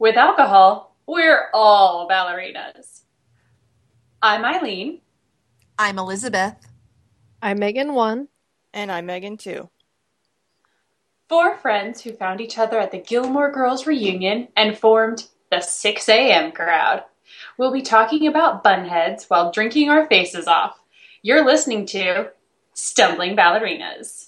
With alcohol, we're all ballerinas. I'm Eileen. I'm Elizabeth. I'm Megan 1. And I'm Megan 2. Four friends who found each other at the Gilmore Girls reunion and formed the 6 a.m. crowd. We'll be talking about bunheads while drinking our faces off. You're listening to Stumbling Ballerinas.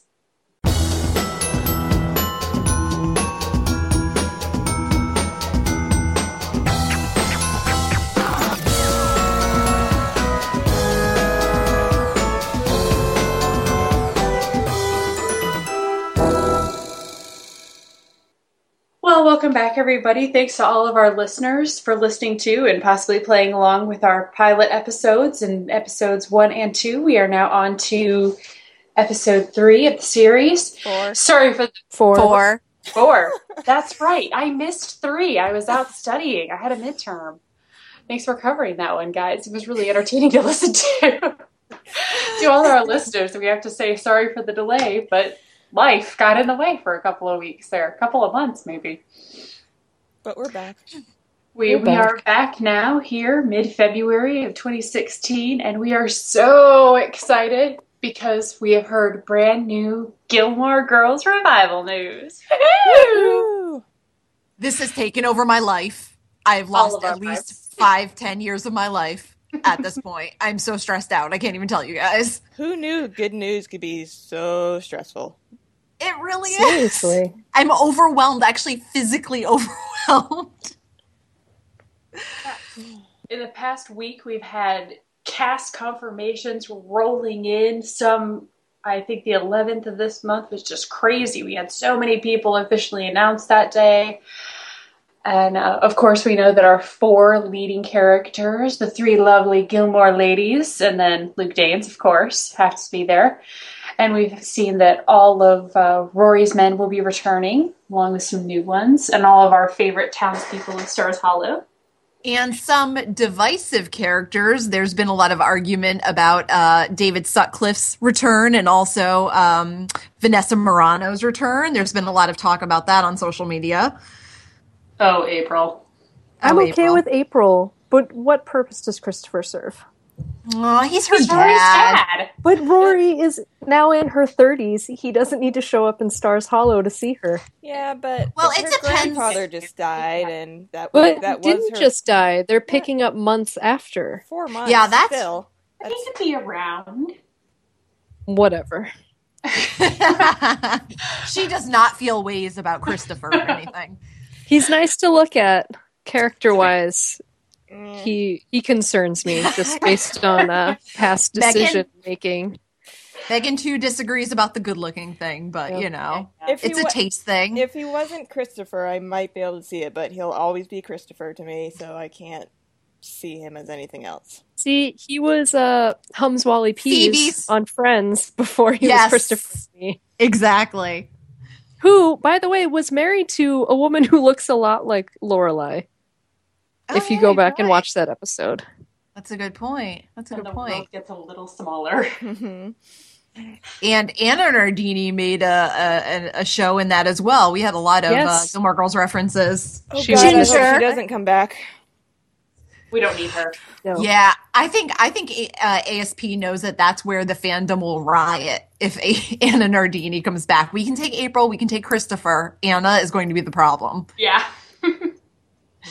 Well, welcome back, everybody. Thanks to all of our listeners for listening to and possibly playing along with our pilot episodes and episodes one and two. We are now on to episode three of the series. Four. Sorry for the Four. Four. four. That's right. I missed three. I was out studying. I had a midterm. Thanks for covering that one, guys. It was really entertaining to listen to. to all our listeners, we have to say sorry for the delay, but life got in the way for a couple of weeks there, a couple of months maybe. But we're back. We, We're we are back now here mid February of 2016, and we are so excited because we have heard brand new Gilmore Girls revival news. Woo! This has taken over my life. I've lost of our at least five, ten years of my life at this point. I'm so stressed out. I can't even tell you guys. Who knew good news could be so stressful? It really is. Seriously. I'm overwhelmed, actually physically overwhelmed. In the past week, we've had cast confirmations rolling in. Some, I think the 11th of this month was just crazy. We had so many people officially announced that day. And uh, of course, we know that our four leading characters, the three lovely Gilmore ladies, and then Luke Danes, of course, have to be there. And we've seen that all of uh, Rory's men will be returning, along with some new ones, and all of our favorite townspeople of Stars Hollow. And some divisive characters. There's been a lot of argument about uh, David Sutcliffe's return and also um, Vanessa Marano's return. There's been a lot of talk about that on social media. Oh, April. I'm Oh, okay April. with April, but what purpose does Christopher serve? Aw, he's her He's Rory's dad. dad. But Rory is now in her 30s. He doesn't need to show up in Stars Hollow to see her. Yeah, but Well, her it depends. grandfather just died, and that But that was didn't her just die. They're picking up months after. four months. Yeah, that's- still. But he could be around. Whatever. she does not feel ways about Christopher or anything. He's nice to look at character wise. Mm. He he concerns me just based on uh, past Megan? decision making. Megan too disagrees about the good looking thing, but Yep. you know, If it's a wa- taste thing. If he wasn't Christopher, I might be able to see it, but he'll always be Christopher to me, so I can't see him as anything else. See, he was uh, Hums Wally Peas Phoebe's- on Friends before he Yes. was Christopher. Lee. exactly. Who, by the way, was married to a woman who looks a lot like Lorelai. Oh, if you yeah, go you're back and watch that episode, That's a good point. That's a And good the world point. gets a little smaller. Mhm. And Anna Nardini made a, a a show in that as well. We had a lot of uh, Yes. Gilmore Girls references. Oh, She God, Ginger. she doesn't come back. We don't need her. no. Yeah, I think I think uh, ASP knows that that's where the fandom will riot if a- Anna Nardini comes back. We can take April, we can take Christopher. Anna is going to be the problem. Yeah.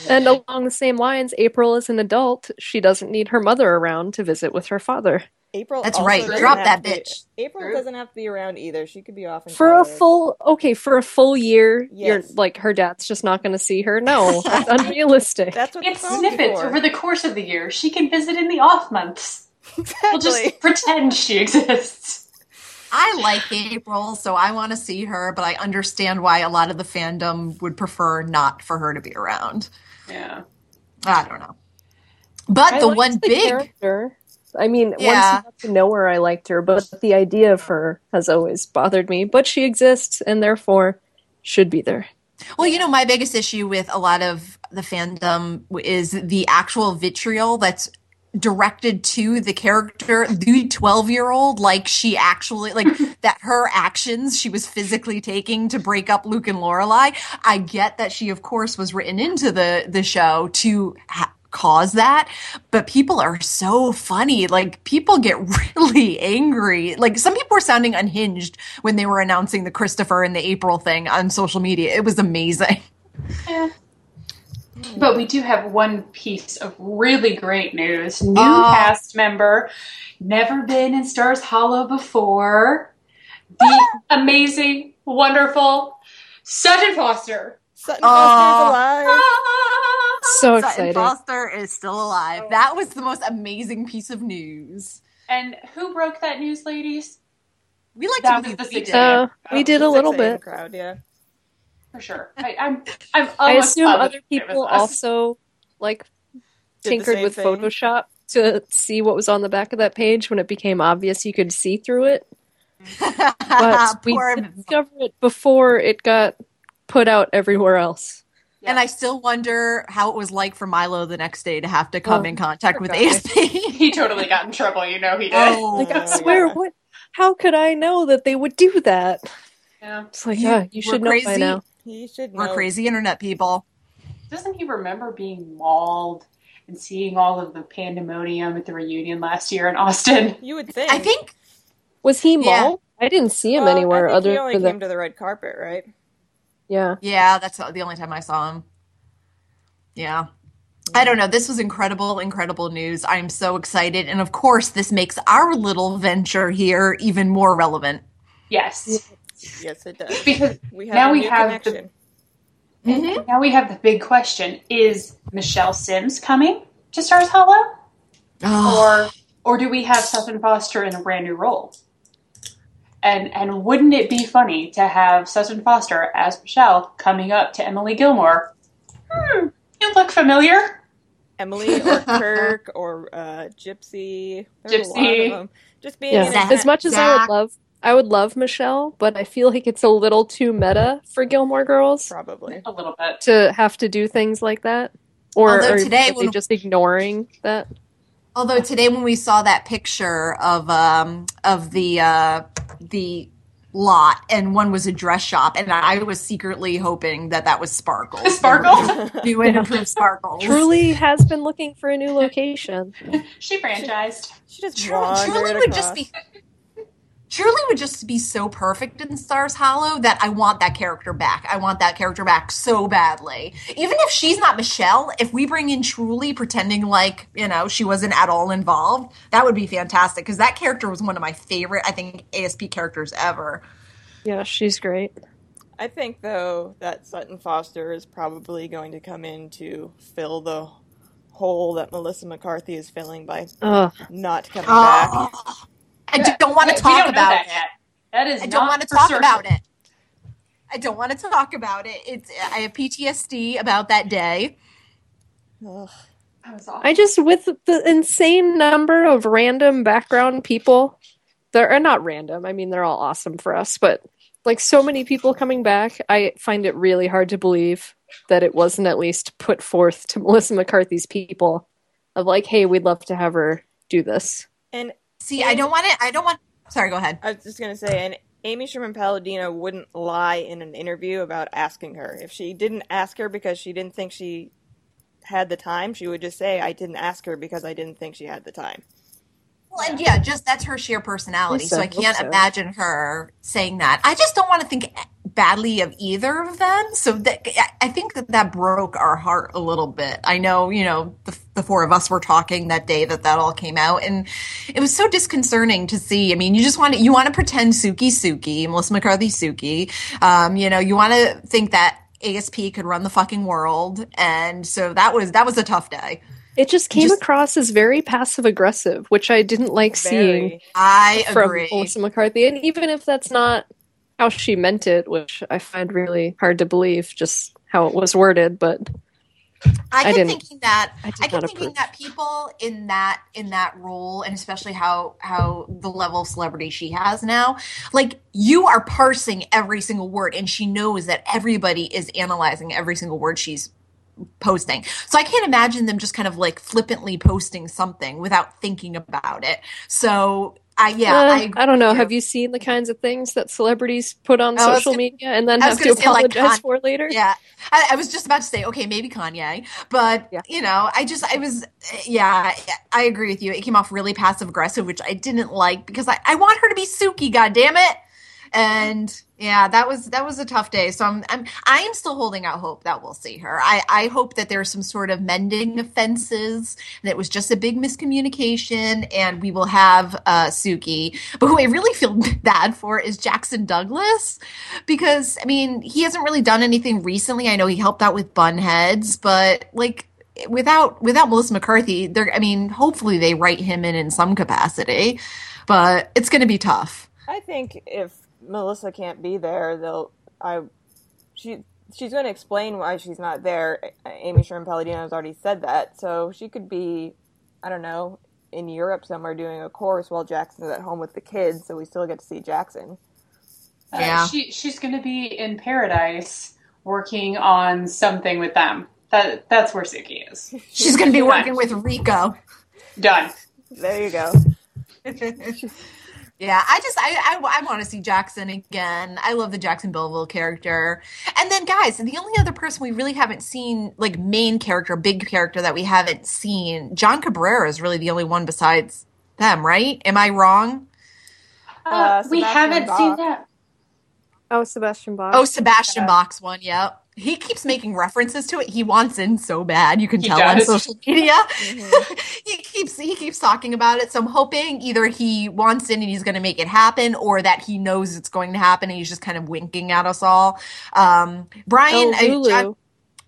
And along the same lines, April is an adult. She doesn't need her mother around to visit with her father. April. That's right. Drop that to be- bitch. April True. doesn't have to be around either. She could be off in For a full, okay, for a full year, you're like her dad's just not going to see her. No, that's unrealistic. That's what the It's snippets for. over the course of the year. She can visit in the off months. We'll just pretend she exists. I like April, so I want to see her, but I understand why a lot of the fandom would prefer not for her to be around. Yeah. I don't know. But I the liked one the big character. I mean, Yeah. once you got to know her, I liked her, but the idea of her has always bothered me. But she exists, and therefore should be there. Well, you know, my biggest issue with a lot of the fandom is the actual vitriol that's directed to the character, the 12 year old, like she actually, like that her actions she was physically taking to break up Luke and Lorelai. I get that she, of course, was written into the, the show to ha- cause that, but people are so funny. Like people get really angry. Like some people were sounding unhinged when they were announcing the Christopher and the April thing on social media. It was amazing. Yeah. But we do have one piece of really great news. New Oh. cast member, never been in Stars Hollow before. The amazing, wonderful Sutton Foster. Sutton Oh. Foster's alive. Ah! So Sutton excited. Foster is still alive. That was the most amazing piece of news. And who broke that news, ladies? We like That to was the we six did. Uh, we Oh, did a little bit. Crowd, yeah. For sure. I, I'm. I'm. I assume other people also like tinkered with thing. Photoshop to see what was on the back of that page when it became obvious you could see through it. But we discovered it before it got put out everywhere else. And I still wonder how it was like for Milo the next day to have to come Oh, in contact with. ASP. He totally got in trouble. You know he did. Oh. Like I swear, yeah. what? How could I know that they would do that? Yeah. It's like, You ah, you should know by now. He should We're know. crazy internet people. Doesn't he remember being mauled and seeing all of the pandemonium at the reunion last year in Austin? You would think. I think Was he Yeah. mauled? I didn't see him Well, anywhere I think other he only than came the, to the red carpet, right? yeah. Yeah, that's the only time I saw him. Yeah. I don't know. This was incredible, incredible news. I'm so excited. And of course, this makes our little venture here even more relevant. Yes. Yes, it does. Because We have Now a we new have the- Mm-hmm. now we have the big question: Is Michelle Simms coming to Stars Hollow, or or do we have Sutton Foster in a brand new role? And and wouldn't it be funny to have Sutton Foster as Michelle coming up to Emily Gilmore? Hmm, you look familiar. Emily or Kirk or uh, Gypsy. There's a lot Gypsy. of them. Just being Yeah. in Zach- a As much as I would love I would love Michelle, but I feel like it's a little too meta for Gilmore Girls probably. A little bit. to have to do things like that. Or Although are today they just ignoring that? Although today when we saw that picture of um of the uh the lot and one was a dress shop and I was secretly hoping that that was Sparkles. Sparkle? New and improved Sparkles. Truly has been looking for a new location. She franchised. She just Truly, wandered truly would just be truly would just be so perfect in Stars Hollow that I want that character back. I want that character back so badly. Even if she's not Michelle, if we bring in Truly pretending like, you know, she wasn't at all involved, that would be fantastic because that character was one of my favorite, I think, ASP characters ever. Yeah, she's great. I think though that Sutton Foster is probably going to come in to fill the hole that Melissa McCarthy is filling by Ugh. not coming ah. back. I don't want We to talk about that it. yet. That is I don't want to talk certain. about it. I don't want to talk about it. It's I have PTSD about that day. Ugh. Was awful. I just with the insane number of random background people. They're uh, not random. I mean, they're all awesome for us, but like so many people coming back, I find it really hard to believe that it wasn't at least put forth to Melissa McCarthy's people of like, hey, we'd love to have her do this. And See, I don't want it. I don't want. Sorry, go ahead. I was just gonna say, and Amy Sherman Palladino wouldn't lie in an interview about asking her. If she didn't ask her because she didn't think she had the time, she would just say, "I didn't ask her because I didn't think she had the time." Well, and yeah, just that's her sheer personality. Lisa, so I can't so. imagine her saying that. I just don't want to think badly of either of them. So that I- I think that that broke our heart a little bit. I know, you know, the, the four of us were talking that day that that all came out, and it was so disconcerting to see. I mean, you just want to you want to pretend Suki Suki, Melissa McCarthy Suki. Um, you know, you want to think that ASP could run the fucking world, and so that was that was a tough day. It just came Just- across as very passive aggressive, which I didn't like seeing I from agree. Melissa McCarthy. And even if that's not how she meant it, which I find really hard to believe, just how it was worded, but I I kept thinking that I I kept thinking that people in that in that role, and especially how how the level of celebrity she has now, like you are parsing every single word, and she knows that everybody is analyzing every single word she's posting. So I can't imagine them just kind of like flippantly posting something without thinking about it. So I yeah, Uh, I I, don't know. Have you seen the kinds of things that celebrities put on I social gonna- media and then have to gonna like, apologize Con- for later? Yeah, I, I was just about to say, okay, maybe Kanye, but Yeah. you know, I just, I was, yeah, I agree with you. It came off really passive aggressive, which I didn't like because I, I want her to be Suki, God damn it. And yeah, that was that was a tough day. So I'm I'm I am still holding out hope that we'll see her. I I hope that there's some sort of mending of fences and it was just a big miscommunication and we will have uh Suki. But who I really feel bad for is Jackson Douglas because I mean, he hasn't really done anything recently. I know he helped out with Bunheads, but like without without Melissa McCarthy, they're I mean, hopefully they write him in in some capacity, but it's going to be tough. I think if Melissa can't be there, they'll I she she's going to explain why she's not there. Amy Sherman Palladino has already said that, so she could be I don't know in Europe somewhere doing a course while Jackson's at home with the kids, so we still get to see Jackson. Uh, Yeah. she she's going to be in paradise working on something with them. That that's where Suki is. She's going to be working with Rico. Done. There you go. Yeah, I just I I, I want to see Jackson again. I love the Jackson Belleville character. And then guys, the only other person we really haven't seen like main character, big character that we haven't seen, John Cabrera is really the only one besides them, right? Am I wrong? Uh, Uh, we haven't Bach. seen that. Oh, Sebastian Bach. Oh, Sebastian Yeah. Bach's one, yep. He keeps making references to it. He wants in so bad. You can He tell on social media. Mhm. he keeps he keeps talking about it. So I'm hoping either he wants in and he's going to make it happen, or that he knows it's going to happen and he's just kind of winking at us all. Um, Brian Oh, Lulu. John-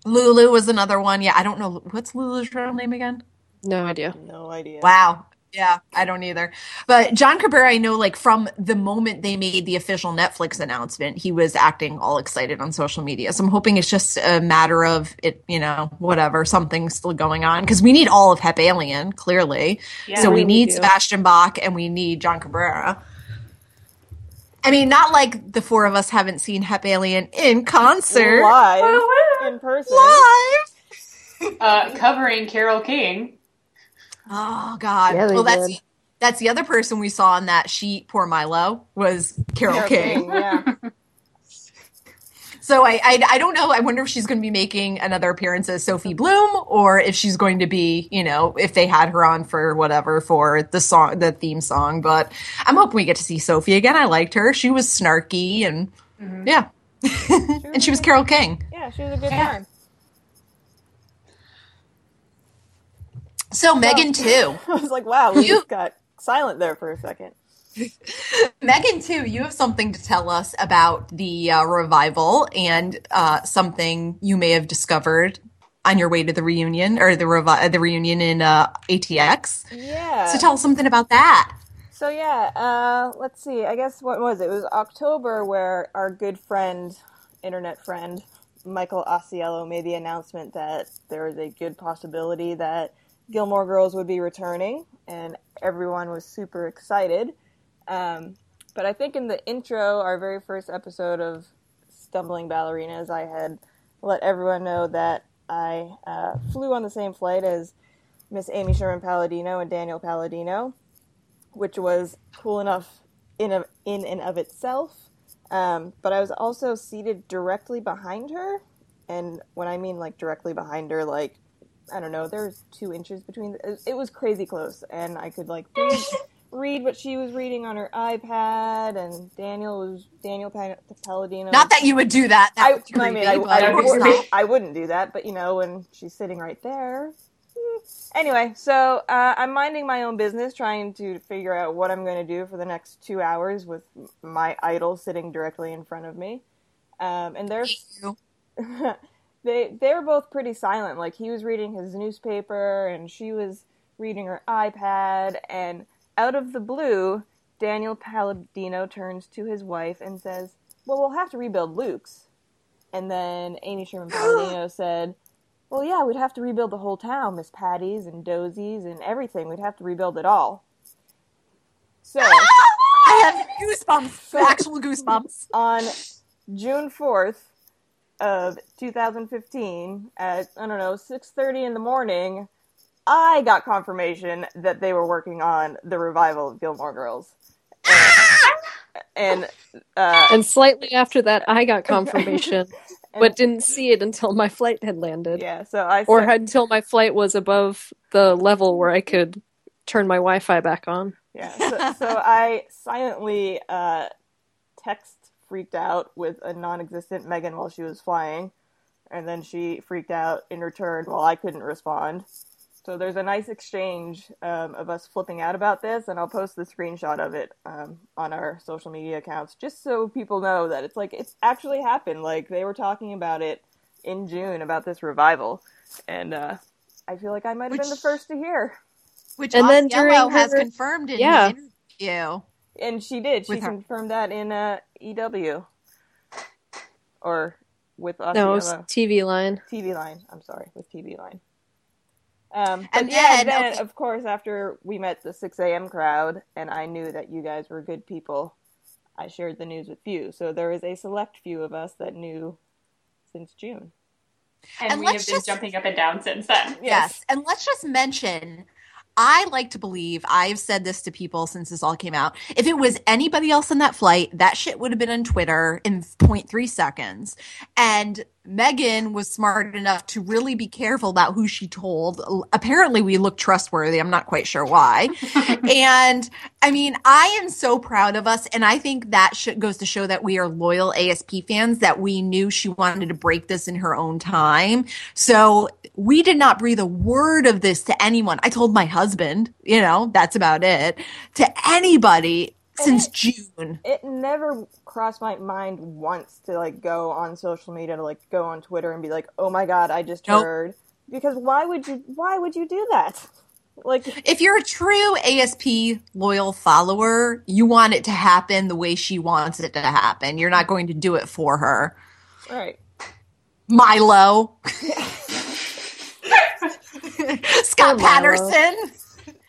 Lulu was another one. Yeah, I don't know what's Lulu's real name again. no idea. No idea. Wow. Yeah, I don't either. But John Cabrera, I know like from the moment they made the official Netflix announcement, he was acting all excited on social media. So I'm hoping it's just a matter of it, you know, whatever, something's still going on. Because we need all of Hep Alien, clearly. Yeah. so we Really need do. Sebastian Bach and we need John Cabrera. I mean, not like the four of us haven't seen Hep Alien in concert. Live in person. Live. Uh, covering Carole King. Oh God! Yeah, well, that's did. that's the other person we saw on that sheet. Poor Milo was Carol Carole King. King, yeah. So I, I I don't know. I wonder if she's going to be making another appearance as Sophie Bloom, or if she's going to be, you know, if they had her on for whatever for the song, the theme song. But I'm hoping we get to see Sophie again. I liked her. She was snarky and mm-hmm. yeah, and she was Carole King. Yeah, she was a good Yeah. time. So Megan too. I was like, wow, we You- just got silent there for a second. Megan, too, you have something to tell us about the uh, revival and uh, something you may have discovered on your way to the reunion or the revi- the reunion in uh, ATX. Yeah. So tell us something about that. So yeah, uh, let's see. I guess what was it? It was October where our good friend, internet friend, Michael Ausiello made the announcement that there was a good possibility that Gilmore Girls would be returning, and everyone was super excited. Um, but I think in the intro, our very first episode of Stumbling Ballerinas, I had let everyone know that I uh, flew on the same flight as Miss Amy Sherman Palladino and Daniel Palladino which was cool enough in of, in and of itself. Um, but I was also seated directly behind her, and when I mean like directly behind her, like I don't know, there was two inches between. It, it was crazy close, and I could like read, read what she was reading on her iPad, and Daniel was Daniel Pa- Palladino. Not that you would do that. That I, would I mean, I, I, but of course wouldn't. I wouldn't do that, but you know, when she's sitting right there. hmm. Anyway, so uh, I'm minding my own business, trying to figure out what I'm going to do for the next two hours with my idol sitting directly in front of me. Um, and there's they they were both pretty silent. Like he was reading his newspaper and she was reading her iPad. And out of the blue, Daniel Palladino turns to his wife and says, "Well, we'll have to rebuild Luke's." And then Amy Sherman Palladino said, "Well, yeah, we'd have to rebuild the whole town, Miss Patty's and Doose's and everything. We'd have to rebuild it all." So I have goosebumps, actual goosebumps. on June 4th, of 2015 at I don't know 6:30 in the morning, I got confirmation that they were working on the revival of Gilmore Girls. And, and uh, And slightly after that, I got confirmation, but didn't see it until my flight had landed, yeah, so I or sent- had, until my flight was above the level where I could turn my Wi-Fi back on. Yeah, so, so I silently uh, text freaked out with a non-existent Megan while she was flying, and then she freaked out in return while I couldn't respond. So there's a nice exchange um, of us flipping out about this, and I'll post the screenshot of it um, on our social media accounts just so people know that it's like it's actually happened. Like they were talking about it in June about this revival, and uh, I feel like I might have been the first to hear. Which And then Ausiello during has her- confirmed in Yeah. the interview. And she did. She confirmed that in uh, EW. Or with us. No, it was TV line. TV line. I'm sorry, with TV line. Um, And but yeah, then- then, okay. of course, after we met the 6 a.m. crowd and I knew that you guys were good people, I shared the news with you. So there is a select few of us that knew since June. And, And we have been just- jumping up and down since then. Yes. And let's just mention I like to believe, I've said this to people since this all came out. If it was anybody else on that flight, that shit would have been on Twitter in 0.3 seconds. And Megan was smart enough to really be careful about who she told. Apparently, we look trustworthy. I'm not quite sure why. and I mean, I am so proud of us. And I think that goes to show that we are loyal ASP fans, that we knew she wanted to break this in her own time. So we did not breathe a word of this to anyone. I told my husband, you know, that's about it, to anybody since June. It never crossed my mind once to like go on social media to like go on Twitter and be like, "Oh my god, I just Nope. heard." Because why would you? Why would you do that? Like, If you're a true ASP loyal follower, you want it to happen the way she wants it to happen. You're not going to do it for her. all right. Milo. Scott Milo. Patterson.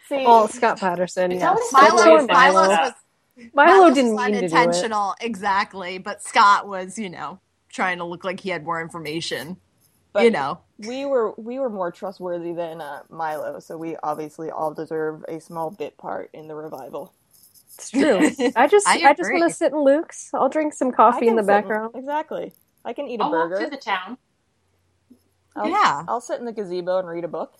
See, Oh, Scott Patterson. It's Yes. always Milo, Poor Poor Milo, Milo. was, Milo Milo's didn't was mean to do it. exactly. But Scott was, you know, trying to look like he had more information. but you know, we were we were more trustworthy than uh, Milo, so we obviously all deserve a small bit part in the revival. It's true. I just, I I, just agree. want to sit in Luke's. I'll drink some coffee in the sit background. exactly. I can eat a I'll walk burger. through the town. I'll, Yeah. I'll sit in the gazebo and read a book.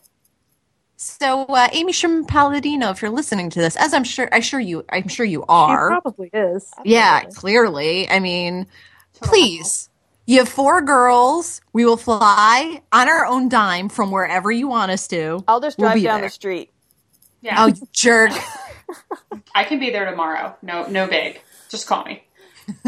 So, uh, Amy Sherman Palladino, if you're listening to this, as I'm sure, I'm sure you, I'm sure you He are. probably is. Yeah, clearly. I mean, please. You have four girls. We will fly on our own dime from wherever you want us to. I'll just We'll drive down there. the street. Yeah, Oh, jerk. I can be there tomorrow. No, no big. Just call me.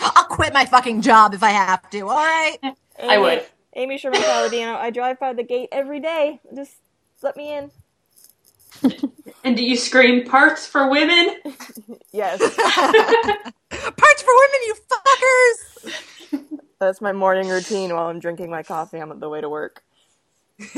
I'll quit my fucking job if I have to. All right. I would. Amy Sherman Palladino. I drive by the gate every day. Just let me in. And do you scream parts for women? Yes, Parts for women, you fuckers. that's my morning routine while I'm drinking my coffee on the way to work.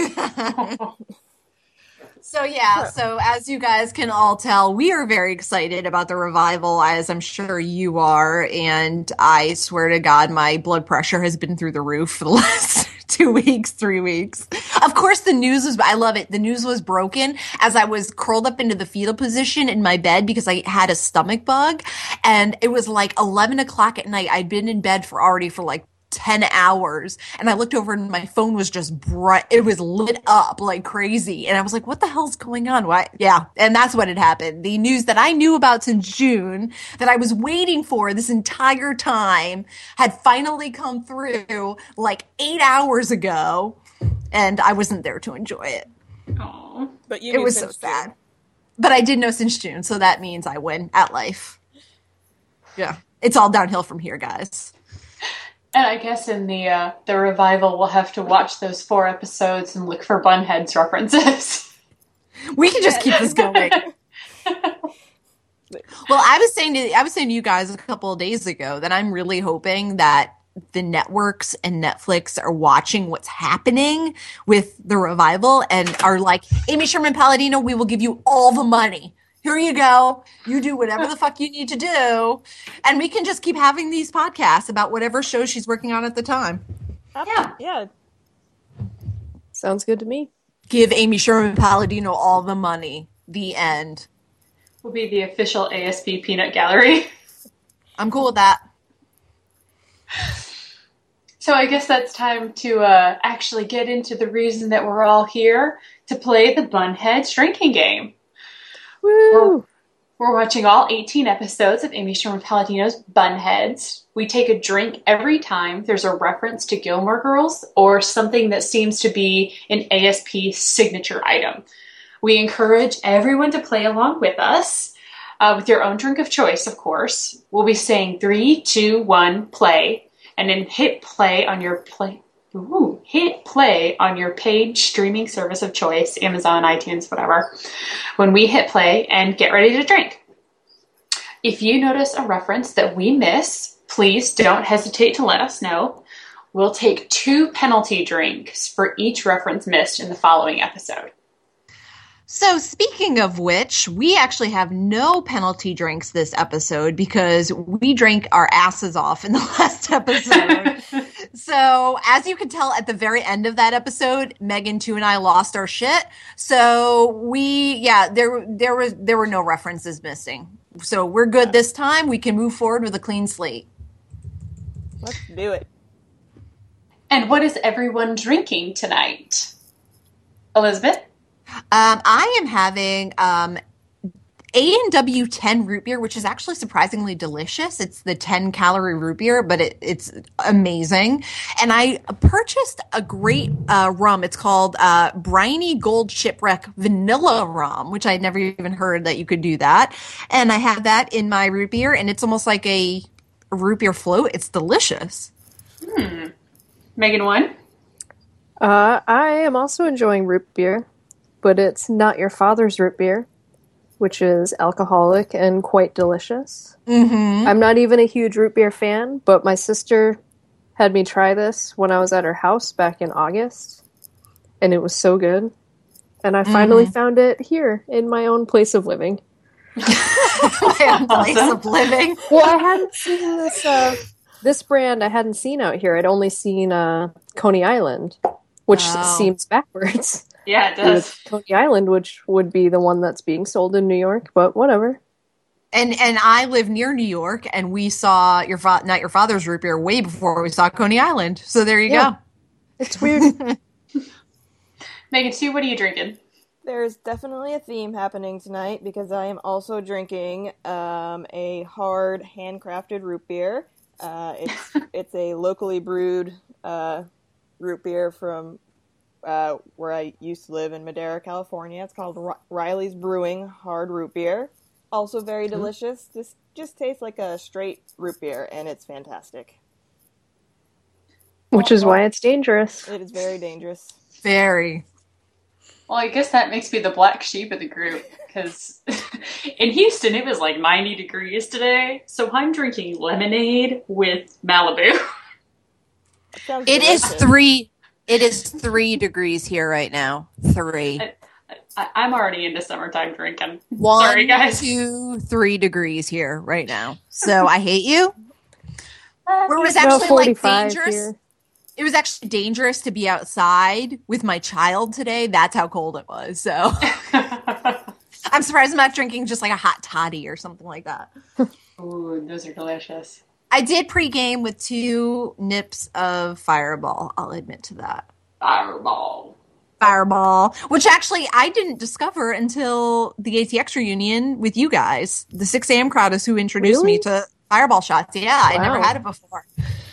So yeah, so as you guys can all tell, we are very excited about the revival, as I'm sure you are. And I swear to God, my blood pressure has been through the roof for the last two weeks, three weeks. Of course, the news was, I love it. The news was broken as I was curled up into the fetal position in my bed because I had a stomach bug. And it was like 11 o'clock at night. I'd been in bed for already for like 10 hours and I looked over and my phone was just bright. It was lit up like crazy. And I was like, what the hell's going on? Why? Yeah. And that's what had happened. The news that I knew about since June that I was waiting for this entire time had finally come through like eight hours ago. And I wasn't there to enjoy it. Aw. But you It was so June. sad. But I did know since June. So that means I win at life. Yeah. It's all downhill from here, guys. And I guess in the uh, the revival, we'll have to watch those four episodes and look for Bunheads references. We can just keep this going. Well, I was saying to I was saying to you guys a couple of days ago that I'm really hoping that the networks and Netflix are watching what's happening with the revival and are like, Amy Sherman Palladino, we will give you all the money. Here you go. You do whatever the fuck you need to do. And we can just keep having these podcasts about whatever show she's working on at the time. Yeah. Yeah. Sounds good to me. Give Amy Sherman Palladino all the money. The end. Will be the official ASP peanut gallery. I'm cool with that. So I guess that's time to uh, actually get into the reason that we're all here to play the Bunheads drinking game. Woo! We're watching all 18 episodes of Amy Sherman Palladino's Bunheads. We take a drink every time there's a reference to Gilmore Girls or something that seems to be an ASP signature item. We encourage everyone to play along with us uh, with your own drink of choice, of course. We'll be saying three, two, one, play, and then hit play on your play. Ooh, hit play on your paid streaming service of choice, Amazon, iTunes, whatever, when we hit play and get ready to drink. If you notice a reference that we miss, please don't hesitate to let us know. We'll take two penalty drinks for each reference missed in the following episode. So, speaking of which, we actually have no penalty drinks this episode because we drank our asses off in the last episode. so, as you can tell at the very end of that episode, Megan two and I lost our shit. So, we yeah, there there was there were no references missing. So, we're good this time. We can move forward with a clean slate. Let's do it. And what is everyone drinking tonight? Elizabeth? Um, I am having um, A and W ten root beer, which is actually surprisingly delicious. It's the ten calorie root beer, but it, it's amazing. And I purchased a great uh, rum. It's called uh, Brinley Gold Shipwreck Vanilla Rum, which I'd never even heard that you could do that. And I have that in my root beer, and it's almost like a, a root beer float. It's delicious. Megan one? Uh, I am also enjoying root beer, but it's not your father's root beer, which is alcoholic and quite delicious. Mm-hmm. I'm not even a huge root beer fan, but my sister had me try this when I was at her house back in August, and it was so good. And I finally found it here in my own place of living. my own place Awesome. of living. Well, I hadn't seen this uh, this brand. I hadn't seen out here. I'd only seen uh, Coney Island, which Oh. seems backwards. Yeah, it It does. Coney Island, which would be the one that's being sold in New York, but whatever. And and I live near New York, and we saw your fa- not your father's root beer way before we saw Coney Island. So there you Yeah. go. It's weird. Megan two, what are you drinking? There's definitely a theme happening tonight because I am also drinking um, a hard handcrafted root beer. Uh, it's it's a locally brewed uh, root beer from uh, where I used to live in Madera, California. It's called R- Riley's Brewing Hard Root Beer. Also very delicious. This just tastes like a straight root beer, and it's fantastic. which is why it's dangerous. It is very dangerous. Very. Well, I guess that makes me the black sheep of the group because in Houston it was like 90 degrees today. So I'm drinking lemonade with Malibu. It, It is three. It is three degrees here right now. Three. I- I'm already into summertime drinking. One, Sorry, guys. two, three degrees here right now. So I hate you. Where it was About actually like dangerous. here. It was actually dangerous to be outside with my child today. That's how cold it was. So I'm surprised I'm not drinking just like a hot toddy or something like that. Ooh, those are delicious. I did pregame with two nips of Fireball. I'll admit to that. Fireball. Fireball, which actually I didn't discover until the ATX reunion with you guys. The 6 a.m. crowd is who introduced me to Fireball shots. Yeah, I never had it before.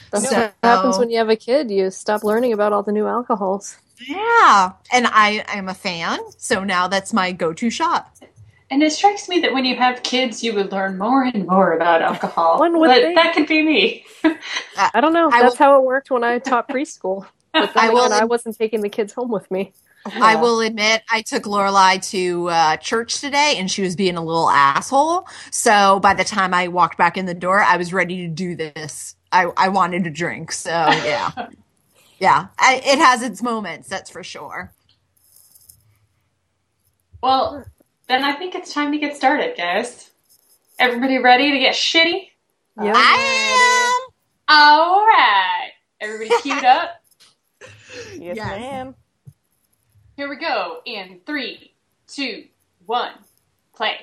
That's So- what happens when you have a kid. You stop learning about all the new alcohols. Yeah, and I am a fan, so now that's my go-to shot. And it strikes me that when you have kids, you would learn more and more about alcohol. One would but think. that could be me. I don't know. I That's will- how it worked when I taught preschool. But then I will again, I wasn't taking the kids home with me. I will admit, I took Lorelai to uh, church today, and she was being a little asshole. So by the time I walked back in the door, I was ready to do this. I, I wanted to drink. So yeah, yeah, I, it has its moments, that's for sure. Well, Then I think it's time to get started, guys. Everybody ready to get shitty? Yeah. I All right. Everybody queued up. Yes, Yes. ma'am. Here we go. In three, two, one, play.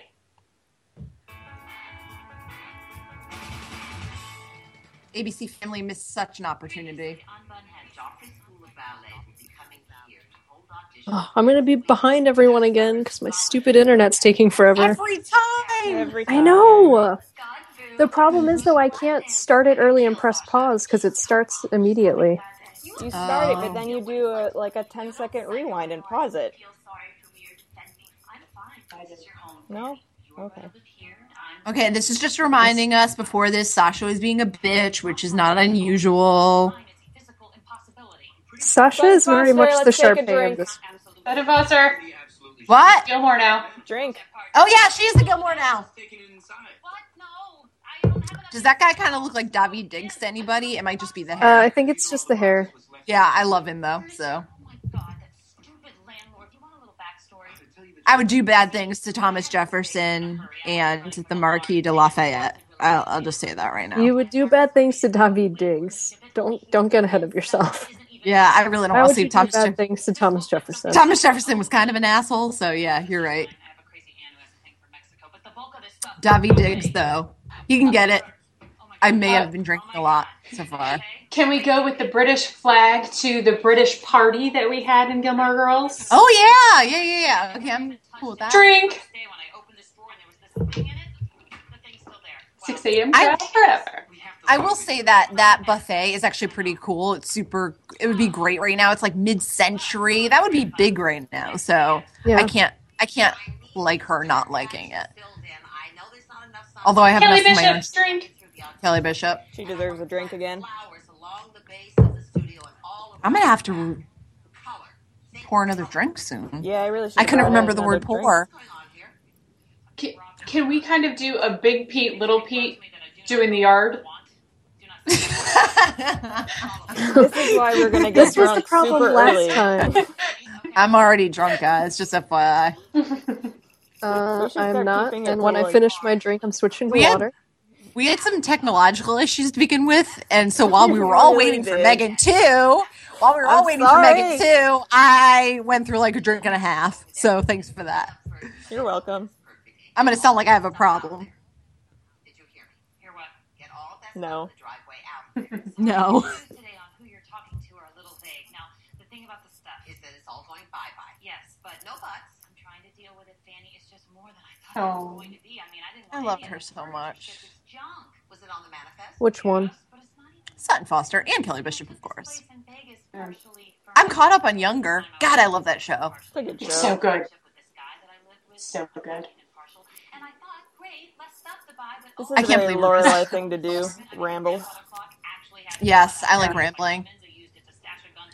ABC Family missed such an opportunity. Oh, I'm gonna be behind everyone again because my stupid internet's taking forever. Every time. Every I know. The problem is though, I can't start it early and press pause because it starts immediately. You start it, but Oh. then you do a, like a 10 second rewind and pause it. No? Okay. Okay, this is just reminding us before this Sasha was being a bitch, which is not unusual. Sasha is very much the let's take a Sharpay drink. of this. Better Foster. What? Gilmore now. Drink. Oh yeah, she's is the Gilmore now. Does that guy kind of look like Daveed Diggs to anybody? It might just be the Uh, hair. I think it's just the hair. yeah, I love him though. So I would do bad things to Thomas Jefferson and the Marquis de Lafayette. I'll, I'll just say that right now. You would do bad things to Daveed Diggs. Don't don't get ahead of yourself. Yeah, I really don't Why want to see you do Thomas. bad Jeff- things to Thomas Jefferson? Thomas Jefferson was kind of an asshole, so yeah, you're right. Daveed Diggs, though, you can get it. Oh I may have been oh drinking a lot so far. Can we go with the British flag to the British party that we had in Gilmore Girls? Oh yeah, yeah, yeah, yeah. Okay, I'm cool with that. Drink. 6 a.m. I- forever. I will say that that buffet is actually pretty cool. It's super. It would be great right now. It's like mid-century. That would be big right now. So Yeah. I can't. I can't like her not liking it. Although I have Kelly enough of my own. Drink. Kelly Bishop. She deserves a drink again. I'm gonna have to pour another drink soon. Yeah, I really should. I couldn't remember the word pour. Can, can we kind of do a Big Pete, Little Pete doing the yard? This is why we're gonna get This was drunk the problem super last early. time. I'm already drunk, guys. Just FYI. Uh, I'm not, and when I rolling. finish my drink, I'm switching to We had- water. We had some technological issues to begin with, and so while we were all really waiting for. Megan two, while we were all I'm waiting sorry. for Megan two, I went through like a drink and a half. So thanks for that. You're welcome. I'm gonna sound like I have a problem. did you hear me No. No. today on who you're talking to are a little vague. Now, the thing about the stuff is that it's all going bye bye. yes, but No buts. I'm trying to deal with it. Fanny is just more than I thought it Oh. was going to be. I mean, I didn't. I loved her so first much. junk. Was it on the manifest? Which one? But it's not even. Sutton Foster and Kelly Bishop, of course. Place in Vegas partially for I'm caught up on Younger. God, I love that show. It's a good It's show. so good. with this guy that I lived with. So good. I thought, great, let's stop the buy, but This oh, is I a can't very believe we're- Lorelai thing to do. Ramble. Yes, I like rambling.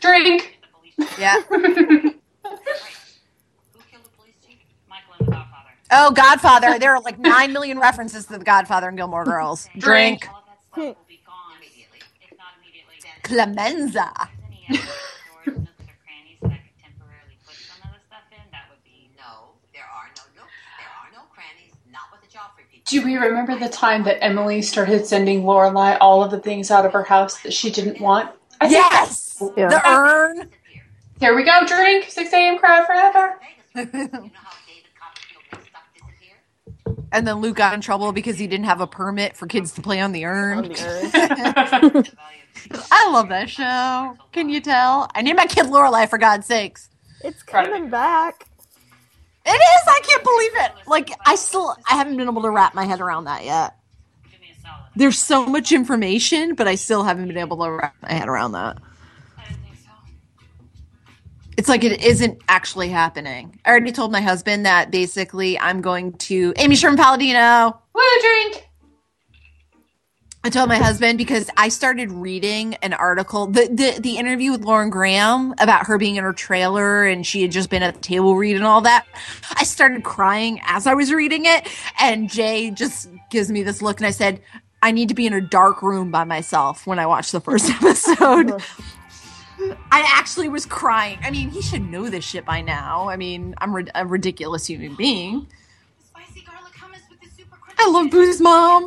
Drink. Yeah. Who killed the police chief? Michael and the Godfather. Oh, Godfather. There are like nine million references to the Godfather and Gilmore Girls. Drink. All of that stuff will be gone Immediately. if not immediately. Clemenza. There's any extra doors, nooks, or crannies that I could temporarily put some of the stuff in, that would be No, there are no nooks. There are no crannies. Not with the Joffrey people. Do we remember the time that Emily started sending Lorelai all of the things out of her house that she didn't want? I think Yes. Yeah. The urn. Here we go. Drink. 6 a.m. crowd forever. Vegas. you know how David Copperfield makes stuff disappear? And then Luke got in trouble because he didn't have a permit for kids to play on the On urn. the urn. I love that show. Can you tell? I named my kid Lorelai for God's sakes. It's coming back. It is. I can't believe it. Like I still, I haven't been able to wrap my head around that yet. There's so much information, but I still haven't been able to wrap my head around that. It's like it isn't actually happening. I already told my husband that basically I'm going to Amy Sherman Palladino. Woo, drink. I told my husband because I started reading an article, the, the the interview with Lauren Graham about her being in her trailer and she had just been at the table read and all that. I started crying as I was reading it, and Jay just gives me this look, and I said, "I need to be in a dark room by myself when I watch the first episode." I actually was crying. I mean, he should know this shit by now. I mean, I'm rid- a ridiculous human being, I love Boo's mom.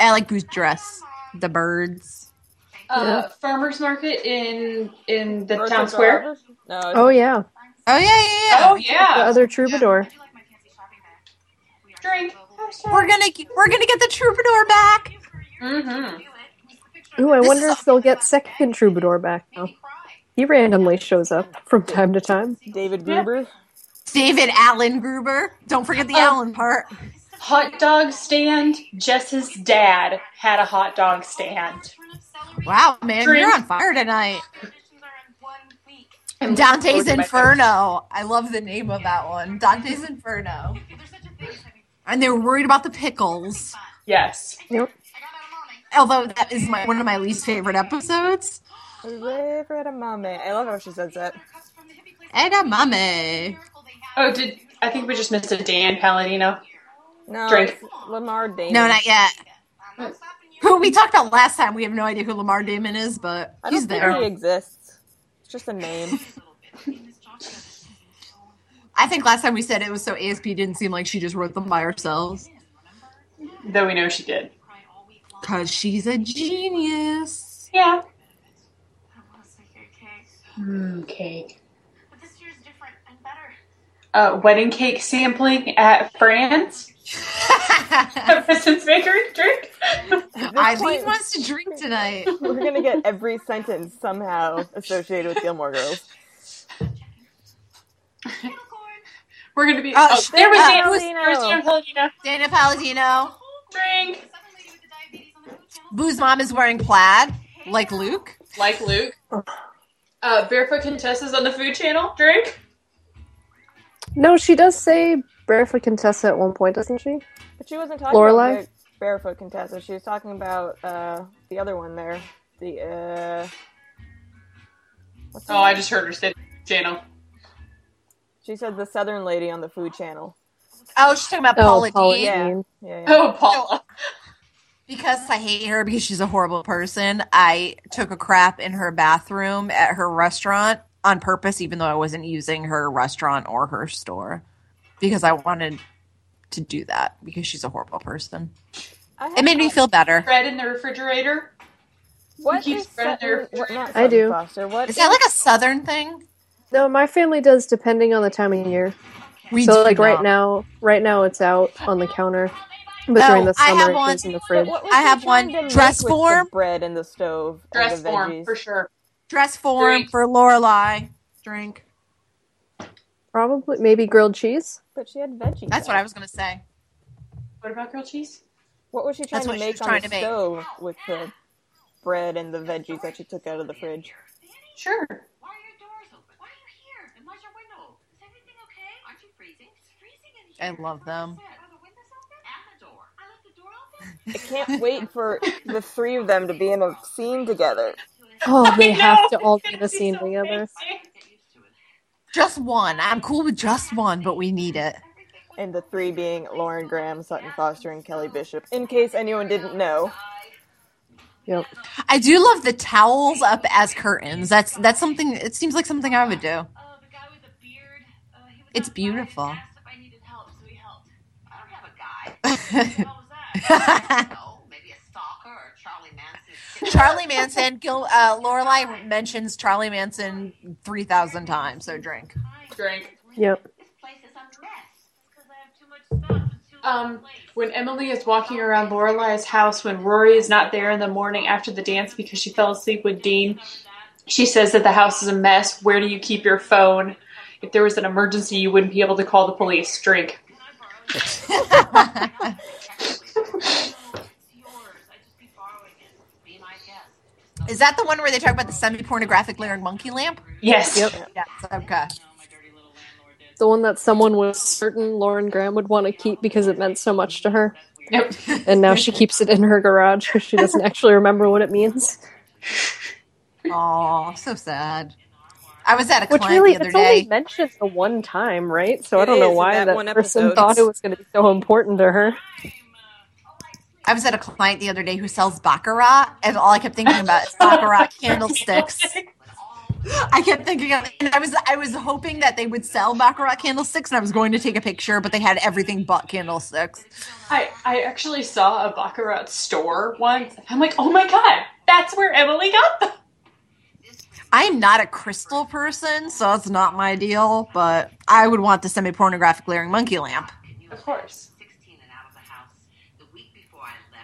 I like Boo's dress. The birds. Uh, farmers market in in the Grocery town square. No. Oh yeah, Oh yeah, yeah, yeah. Oh yeah. the other troubadour. I do like my fancy shopping bag. We are Drink. We're gonna we're gonna get the troubadour back. Mm-hmm. Ooh, I wonder if they'll get second troubadour back now. He randomly shows up from time to time. David Yeah. Gruber. David Allen Gruber. Don't forget the Oh. Allen part. Hot dog stand. Jess's dad had a hot dog stand. Wow, man, Drink. you're on fire tonight. Auditions are in one week. I'm Dante's looking forward to my Inferno. I love the name of that one. Dante's Inferno. If there's such a thing as having And they were worried about the pickles. Yes. Yep. I got that mommy. Although that is my one of my least favorite episodes. Favorite mommy. I love how she says that. Cups from the. Edamame. Miracle they have. Oh, did I think we just missed a Dan Palladino? No, Drink. Lamar Damon. No, not yet. I'm not stopping you. Who we talked about last time. We have no idea who Lamar Damon is, but I don't he's think there. he exists. It's just a name. I think last time we said it was so ASP didn't seem like she just wrote them by herself. Though we know she did. Cry all week long. Cause she's a genius. Yeah. I want to say cake. Mmm, cake. But this year's different and better. Uh, wedding cake sampling at France. President's Baker drink. At Eileen point, wants to drink tonight. we're gonna get every sentence somehow associated with Gilmore Girls. We're gonna be. Oh, Oh, sh- there was uh, Dan. Palladino. There's Dan Palladino. Dana Palladino. Drink. The southern lady with the diabetes on the food channel. Boo's mom is wearing plaid, like Luke. Like Luke. Uh, Barefoot Contessa's on the Food Channel. Drink. No, she does say barefoot Contessa at one point, doesn't she? But she wasn't talking Lorelai? about bare- barefoot Contessa. She was talking about uh, the other one there. The uh, what's her Oh, I just heard her say channel. She said the Southern lady on the Food Channel. Oh, she's talking about Oh, Paula Paula Deen. Yeah, yeah, yeah. Oh, Paula. Because I hate her because she's a horrible person. I took a crap in her bathroom at her restaurant on purpose, even though I wasn't using her restaurant or her store. Because I wanted to do that because she's a horrible person. It made me feel better. Bread in the refrigerator. What keeps is bread in their Sutton- what, I do. Foster. What Is that like a southern thing? No, my family does depending on the time of year. We so do like right now, right now it's out on the counter, but Oh, during the I have summer it one. goes in the fridge. I have one. Dress with form? bread in the stove, and Dress the form veggies? for sure. Dress form Drink. for Lorelai. Drink. Probably maybe grilled cheese. But she had veggies. That's on what. I was gonna say. What about grilled cheese? What was she trying That's to what she make was on trying the to make. stove with the bread and the veggies that she took out of the fridge? Sure. Why are your doors open? Why are you here? And why's your window? Is everything okay? Aren't you freezing? It's freezing in here. I love them. Are the windows open? And the door. I left the door open? I can't wait for the three of them to be in a scene together. Oh, they have to all be in gonna a be scene so together. fancy. Get used to it. Just one. I'm cool with just one, but we need it. And the three being Lauren Graham, Sutton Foster, and Kelly Bishop. In case anyone didn't know. Yep. I do love the towels up as curtains. That's that's something. It seems like something I would do. Uh, the Charlie Manson. Gil, uh, Lorelai mentions Charlie Manson three thousand times. So drink. Drink. Yep. This place is a mess. Because I have too much stuff and too Um. When Emily is walking around Lorelai's house when Rory is not there in the morning after the dance because she fell asleep with Dean, she says that the house is a mess. Where do you keep your phone? If there was an emergency, you wouldn't be able to call the police. Drink. It's yours. I just be borrowing it. Be my guest. Is that the one where they talk about the semi-pornographic Lyric Monkey lamp? Yes. Yep. Yes. Okay. The one that someone was certain Lauren Graham would want to keep because it meant so much to her, Yep. and now she keeps it in her garage because she doesn't actually remember what it means. Oh, so sad. I was at a Which client really, the other it's only day. mentioned the one time, right? So I don't know why that that, one person episode. thought it was going to be so important to her. I was at a client the other day who sells baccarat, and all I kept thinking about is baccarat candlesticks. I kept thinking of, and I was I was hoping that they would sell baccarat candlesticks, and I was going to take a picture, but they had everything but candlesticks. I, I actually saw a Baccarat store once. I'm like, oh my god, that's where Emily got them. I'm not a crystal person, so it's not my deal. But I would want the semi pornographic glaring monkey lamp. Of course. 16 and out of the house. The week before I left, my mother gave me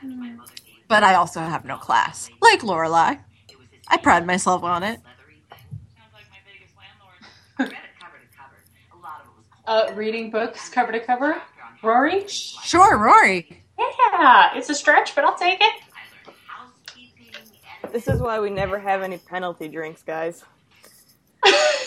But I also have no class, like Lorelai. it was this I pride myself on it. leathery thing. Sounds like my biggest landlord. I read it cover to cover. A lot of it was Uh, reading books cover to cover. Rory? Sure, Rory. Yeah, it's a stretch, but I'll take it. I learned housekeeping, editing. This is why we never have any penalty drinks, guys.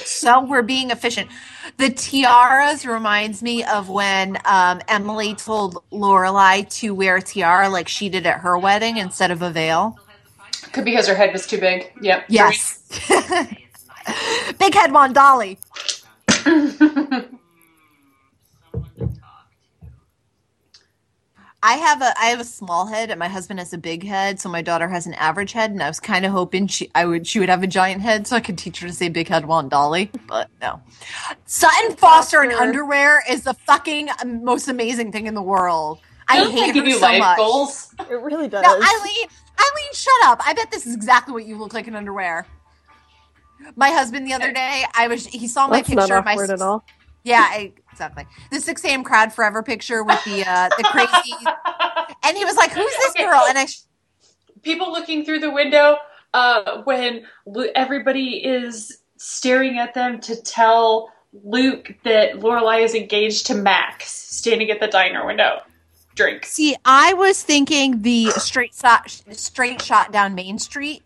So we're being efficient. The tiaras reminds me of when um, Emily told Lorelai to wear a tiara like she did at her wedding instead of a veil. Could be because her head was too big. Yep. Yes. Big head one, Dolly. Someone to talk to. I have a I have a small head and my husband has a big head, so my daughter has an average head, and I was kind of hoping she I would she would have a giant head so I could teach her to say big head one Dolly, but no. Sutton Foster in underwear is the fucking most amazing thing in the world. I Doesn't hate that her you so much. goals? It really does. No, Eileen, Eileen, shut up. I bet this is exactly what you look like in underwear. My husband the other day, I was he saw my That's not picture of my awkward at all. yeah, I, exactly. The 6 a.m. crowd forever picture with the uh, the crazy, and he was like, "Who's this Okay. girl?" And I, sh- People looking through the window uh, when everybody is staring at them to tell Luke that Lorelai is engaged to Max, standing at the diner window. Drink. see, I was thinking the straight shot, straight shot down Main Street,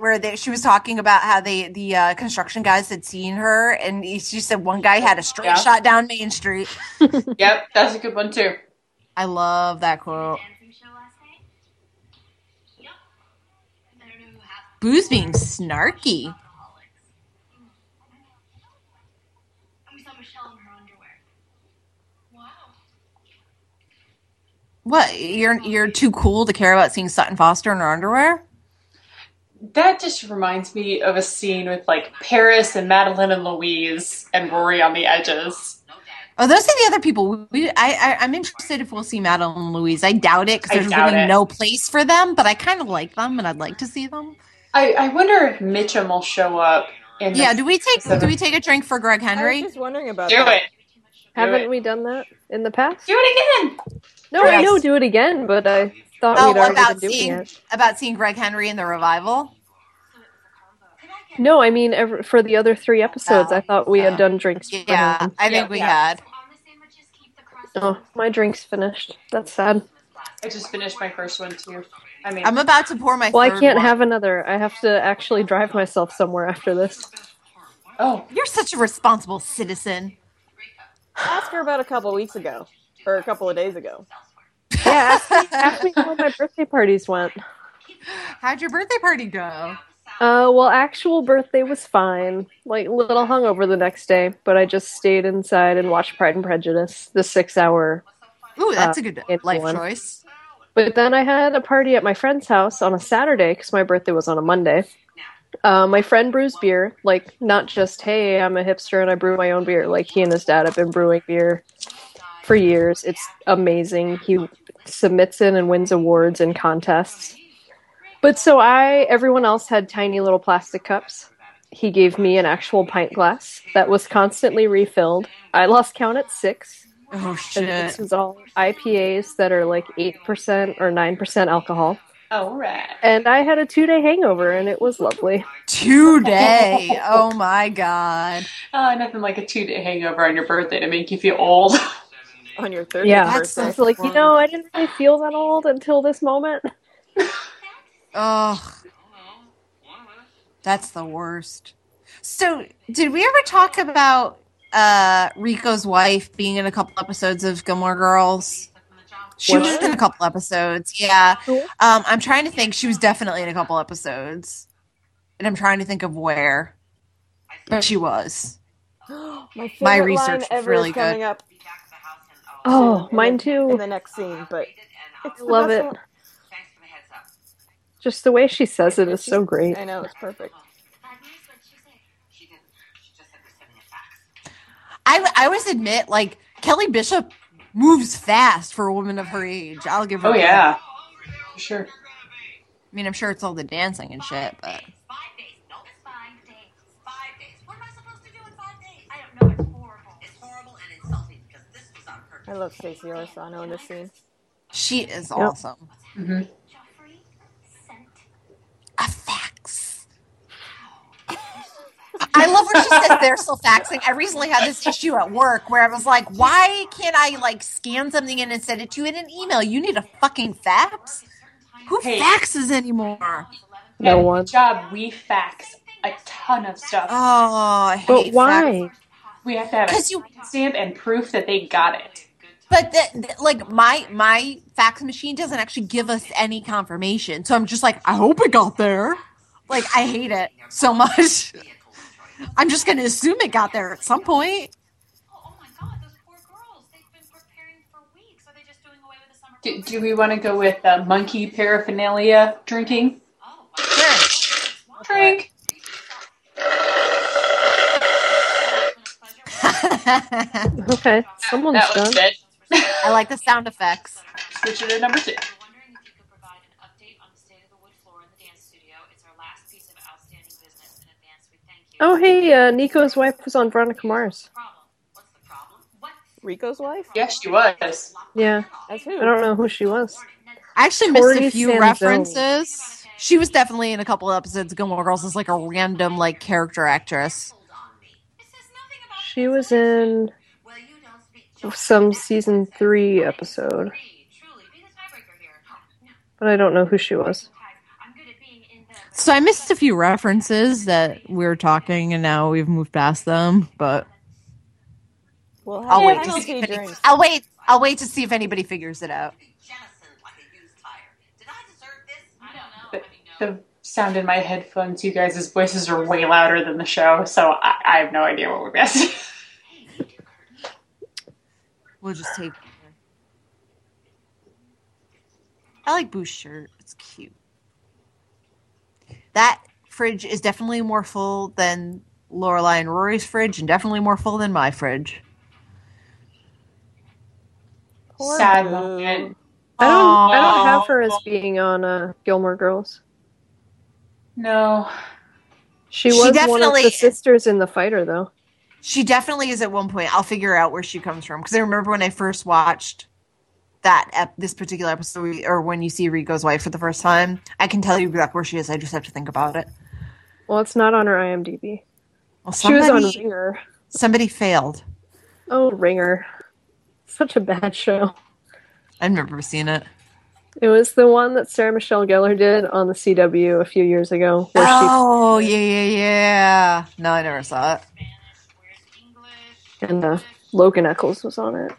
where they, she was talking about how they the uh, construction guys had seen her, and he- she said one guy had a straight Yeah. shot down Main Street. Yep, that's a good one too. I love that quote. Dancing show last night? Yep. I don't know who happened. Boo's being snarky. Alcoholics. And we saw Michelle in her underwear. Wow. What? You're you're too cool to care about seeing Sutton Foster in her underwear? That just reminds me of a scene with like Paris and Madeline and Louise and Rory on the edges. Oh, those are the other people. We, I, I, I'm interested if we'll see Madeline and Louise. I doubt it because there's really it. no place for them. But I kind of like them, and I'd like to see them. I, I wonder if Mitchum will show up in Yeah. Do we take Do we take a drink for Greg Henry? I was just wondering about do that. it. Haven't it. we done that in the past? Do it again. No, I know do it again, but I thought Oh, we'd already about been doing seeing it. about seeing Greg Henry in the revival. No, I mean ever, for the other three episodes, Oh. I thought we had done drinks. Yeah, him. I think Yeah, we yeah. had. On the sandwiches, keep the crust. Oh, my drink's finished. That's sad. I just finished my first one too. I mean, I'm about to pour my. Well, I can't one. have another. I have to actually drive myself somewhere after this. oh, You're such a responsible citizen. Ask her about a couple weeks ago, or a couple of days ago. Yeah, ask me, ask me how my birthday parties went. How'd your birthday party go? Uh, well, actual birthday was fine. Like little hungover the next day, but I just stayed inside and watched Pride and Prejudice, the six-hour. Ooh, that's Uh, a good life one. choice. But then I had a party at my friend's house on a Saturday because my birthday was on a Monday. Uh, my friend brews beer, like not just hey, I'm a hipster and I brew my own beer. Like he and his dad have been brewing beer for years. It's amazing. He submits in and wins awards and contests. But so I, everyone else had tiny little plastic cups. He gave me an actual pint glass that was constantly refilled. I lost count at six. Oh And shit! this was all IPAs that are like 8% or 9% alcohol. all right. And I had a two day hangover and it was lovely. Two day? Oh my god. Uh, nothing like a two-day hangover on your birthday to make you feel old. On your third Yeah. That's birthday. I was like, you know, I didn't really feel that old until this moment. Oh, that's the worst. So, did we ever talk about uh Rico's wife being in a couple episodes of Gilmore Girls? She was in a couple episodes. Yeah. Um, I'm trying to think. She was definitely in a couple episodes, and I'm trying to think of where. But she was. My, My research line was ever really is coming good. up Oh, in mine the- in too. the next scene, but it's the Love it. one. Thanks for the heads up. Just the way she says it is so great. I know it's perfect. Bad news, what'd she say? She didn't. She just said we're sending a fax. I I always admit like Kelly Bishop moves fast for a woman of her age. I'll give her. Oh that. yeah, for sure. I mean, I'm sure it's all the dancing and shit, but I love Stacey Oristano in this scene. she is awesome. hmm A fax. I love when she says they're still faxing. I recently had this issue at work where I was like, why can't I like scan something in and send it to you in an email? You need a fucking fax? Who Hey. faxes anymore? No And one. Good job. We fax a ton of stuff. Oh, I hate But fax. why? we have to have a 'Cause you- stamp and proof that they got it. But the, the- like my my fax machine doesn't actually give us any confirmation. So I'm just like, I hope it got there. Like I hate it so much. I'm just gonna assume it got there at some point. Oh, oh my god, those poor girls. They've been preparing for weeks. Are they just doing away with the summer Do, do we want to go with uh, monkey paraphernalia drinking? Oh, Sure. Drink. Okay, someone's That was done. It. I like the sound effects. Switch it to number two. We're wondering if you could provide an update on the state of the wood floor in the dance studio. It's our last piece of outstanding business. In advance, we thank you. Oh, hey, uh, Nico's wife was on Veronica Mars. What's the problem? Rico's wife? Yes, she was. Yeah, As who? I don't know who she was. I actually missed Tori a few Sanzone. references. She was definitely in a couple episodes of Gilmore Girls as like a random like character actress. Hold on me. It says nothing about She was in Well, you don't speak Joffrey. Some season three episode, Three, truly. Be the tiebreaker here. No. but I don't know who she was. I'm good at being in the. So I missed a few references that we were talking and now we've moved past them, but Well, I'll wait to see if. I'll wait I'll wait to see if anybody figures it out. Be jettisoned like a used tire. Did I deserve this? I don't know. The, I mean, no. the sound in my headphones, you guys' voices are way louder than the show, so I, I have no idea what we're missing. We'll just take I like Boo's shirt. It's cute. That fridge is definitely more full than Lorelai and Rory's fridge, and definitely more full than my fridge. Poor Sad Boo. moment. I don't. I don't have her as being on uh, Gilmore Girls. No. She She was one of the sisters in the fighter, though. She definitely is at one point. I'll figure out where she comes from because I remember when I first watched that ep- this particular episode, or when you see Rico's wife for the first time, I can tell you exactly where she is. I just have to think about it. Well, it's not on her IMDb. Well, She was somebody, on Ringer. somebody failed. Oh, Ringer. Such a bad show. I've never seen it. It was the one that Sarah Michelle Gellar did on the CW a few years ago, where Oh yeah, yeah, yeah. No, I never saw it. Spanish. Where's English? she and uh, Logan Echolls was on it.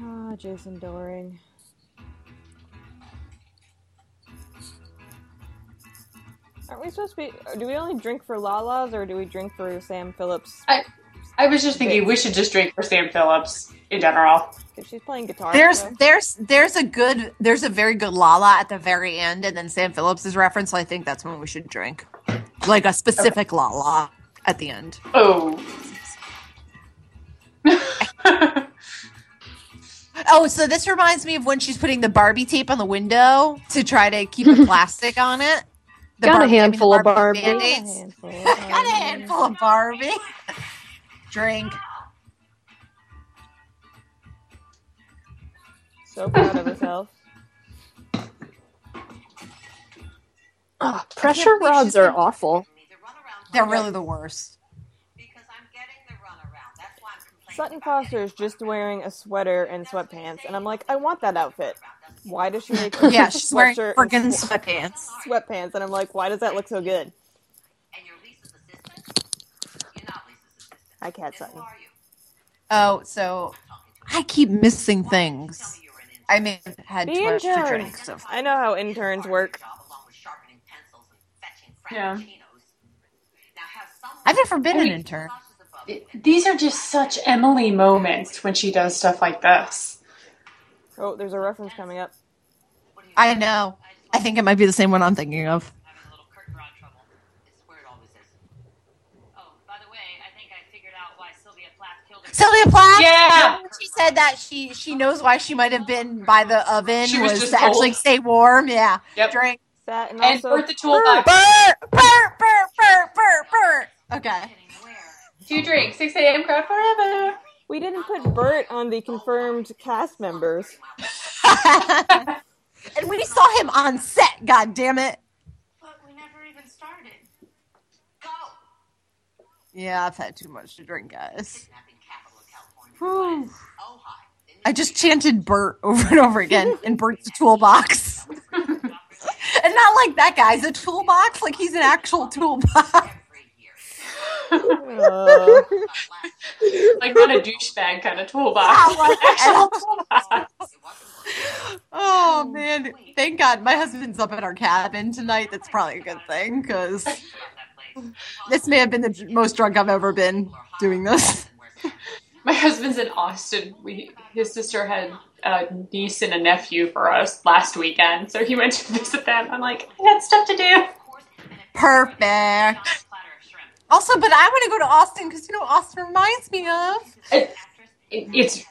Ah, Jason Dohring. Aren't we supposed to be? Do we only drink for Lala's or do we drink for Sam Phillips? I I was just thinking we should just drink for Sam Phillips in general. Because she's playing guitar. There's so- there's there's a good there's a very good Lala at the very end, and then Sam Phillips is referenced. So I think that's when we should drink, like a specific Lala at the end. Oh. Oh, so this reminds me of when she's putting the Barbie tape on the window to try to keep the plastic on it. The Got a Barbie- I mean, the handful of Barbie. Got a Band-Aids. handful. Got a handful of Barbie. Drink. So proud of herself. Oh, pressure rods are awful. They're really the worst. because I'm getting the runaround. That's why I'm complaining. Sutton Foster is just wearing a sweater and sweatpants, and I'm like, I want that outfit. Why does she make Yeah, she's wearing freaking and sweatpants. sweatpants? And I'm like, why does that look so good? And you're Lisa's assistant? You're not Lisa's assistant. Hi, Cat Then Sutton. you? Oh, so I keep missing things. me you're an intern. I may have had The too much to drink. So I know how interns work. Job along with sharpening pencils and fetching Yeah. frappuccinos. Now have someone I've never been I an intern these are just such Emily moments when she does stuff like this. Oh, there's a reference coming up. I know. I think it might be the same one I'm thinking of. Sylvia Plath. Yeah. You she said that she she knows why she might have been by the oven she was, was to actually stay warm. Yeah. Yep. Drink. That and, and also, Bertha Toolbox. Burr, burr, burr, burr, burr. Okay. Two drinks. 6 a.m. crowd forever. we didn't put Bert on the confirmed cast members. and we saw him on set. God damn it. But we never even started. Go! Yeah, I've had too much to drink, guys. Kidnapping capital of California. Whew. Hi. Then I just chanted Bert over and over again in Bert's toolbox. and not like that guy's a toolbox, like he's an actual toolbox. Every year. Uh, Like not a douchebag kind of toolbox. Like Actual an- toolbox. It wasn't Oh man, thank God my husband's up at our cabin tonight. That's probably a good thing because this may have been the most drunk I've ever been doing this. My husband's in Austin. We his sister had a niece and a nephew for us last weekend, so he went to visit them. I'm like, I had stuff to do. Perfect. Also, but I want to go to Austin because you know Austin reminds me of. It, it, it's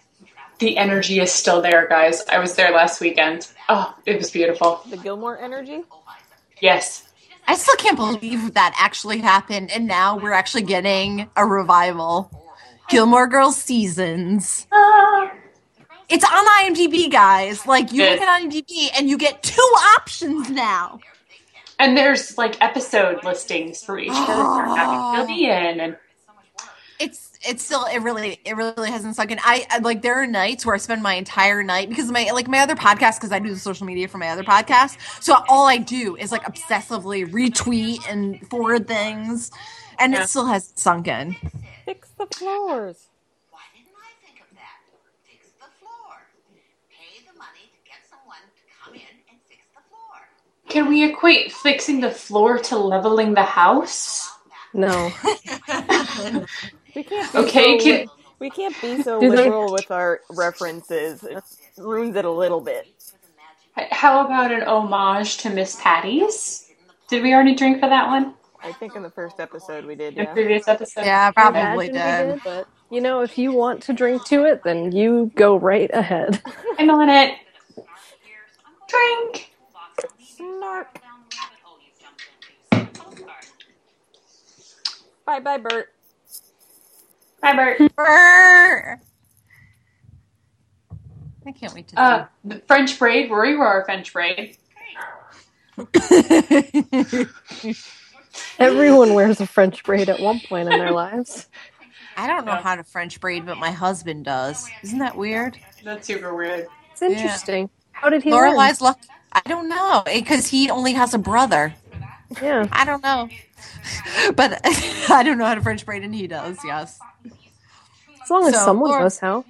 the energy is still there, guys. I was there last weekend. Oh, it was beautiful. the Gilmore energy. Yes. I still can't believe that actually happened, and now we're actually getting a revival. Gilmore Girls seasons. Ah. It's on IMDb, guys. Like you Good. look at IMDb and you get two options now. And there's like episode listings for each ah. character. How they'll be in, and It's it's still it really it really hasn't sunk in. I, I like there are nights where I spend my entire night because of my like my other podcast because I do the social media for my other podcast. So all I do is like obsessively retweet and forward things, and Yeah. it still hasn't sunk in. Fix the floors. Why didn't I think of that? Fix the floor. Pay the money to get someone to come in and fix the floor. Can we equate fixing the floor to leveling the house? No. We can't. Okay, so can- li- we can't be so Do they- liberal with our references. It ruins it a little bit. How about an homage to Miss Patty's? Did we already drink for that one I think in the first episode we did. in Yeah. previous episode? Yeah, probably imagine we did. But you know, if you want to drink to it, then you go right ahead. I'm on it. Drink. Snark. Bye, bye, Bert. Bye, Bert. Brr. I can't wait to Uh, the French braid. Rory wore our French braid. Everyone wears a French braid at one point in their lives. I don't know how to French braid, but my husband does. Isn't that weird? That's super weird. It's interesting. How did he learn? Lorelai's luck. I don't know because he only has a brother. Yeah. I don't know, but I don't know how to French braid, and he does. Yes. As long as So, someone Laura- knows how.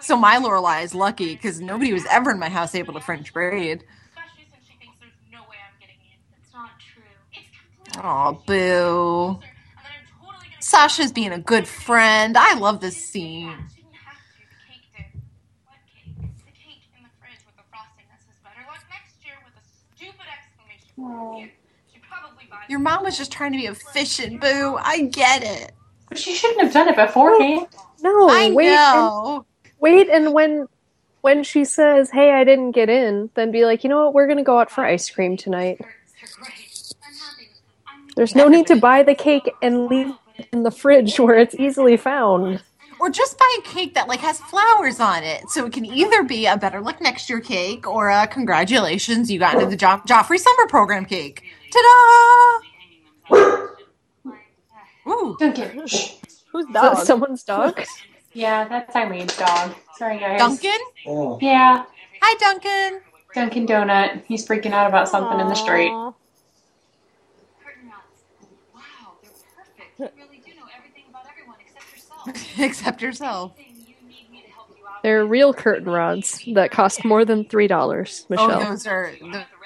So my Lorelai is lucky because nobody was ever in my house able to French braid. Especially since she thinks there's no way I'm getting in. That's not true. It's completely Oh, boo. and then I'm totally gonna Sasha's being a good friend. I love this scene. Shouldn't have to. The cake did. What cake? It's the cake in the fridge with the frosting that says better luck next year with a stupid exclamation point. She probably buys Your mom was just trying to be efficient, boo. I get it. But she shouldn't have done it beforehand. No, I wait, and, know. wait, and when when she says, "Hey, I didn't get in," then be like, "You know what? We're gonna go out for ice cream tonight." They're great. I'm happy. I'm There's no need to buy the cake and leave it in the fridge where it's easily found. Or just buy a cake that like has flowers on it, so it can either be a better luck next year cake or a congratulations you got into the jo- Joffrey Summer Program cake. Ta-da! Ooh, Duncan. Who's that dog? someone's dog? Yeah, that's Eileen's dog. Sorry, guys. Duncan. Oh. Yeah, Hi, Duncan. Duncan Donut. He's freaking out about something in the street. Aw. curtain rods. Wow, they're perfect. You really do know everything about everyone except yourself. Except yourself. Anything you need me to help you yourself. They're real curtain rods that cost more than three dollars, Michelle, Oh, Michelle. those are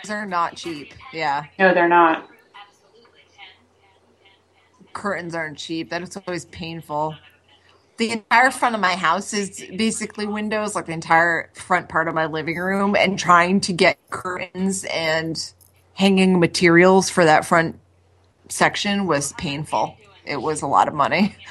those are not cheap. Yeah, No, they're not. Curtains aren't cheap. That is always painful. The entire front of my house is basically windows, like the entire front part of my living room, and trying to get curtains and hanging materials for that front section was painful. It was a lot of money.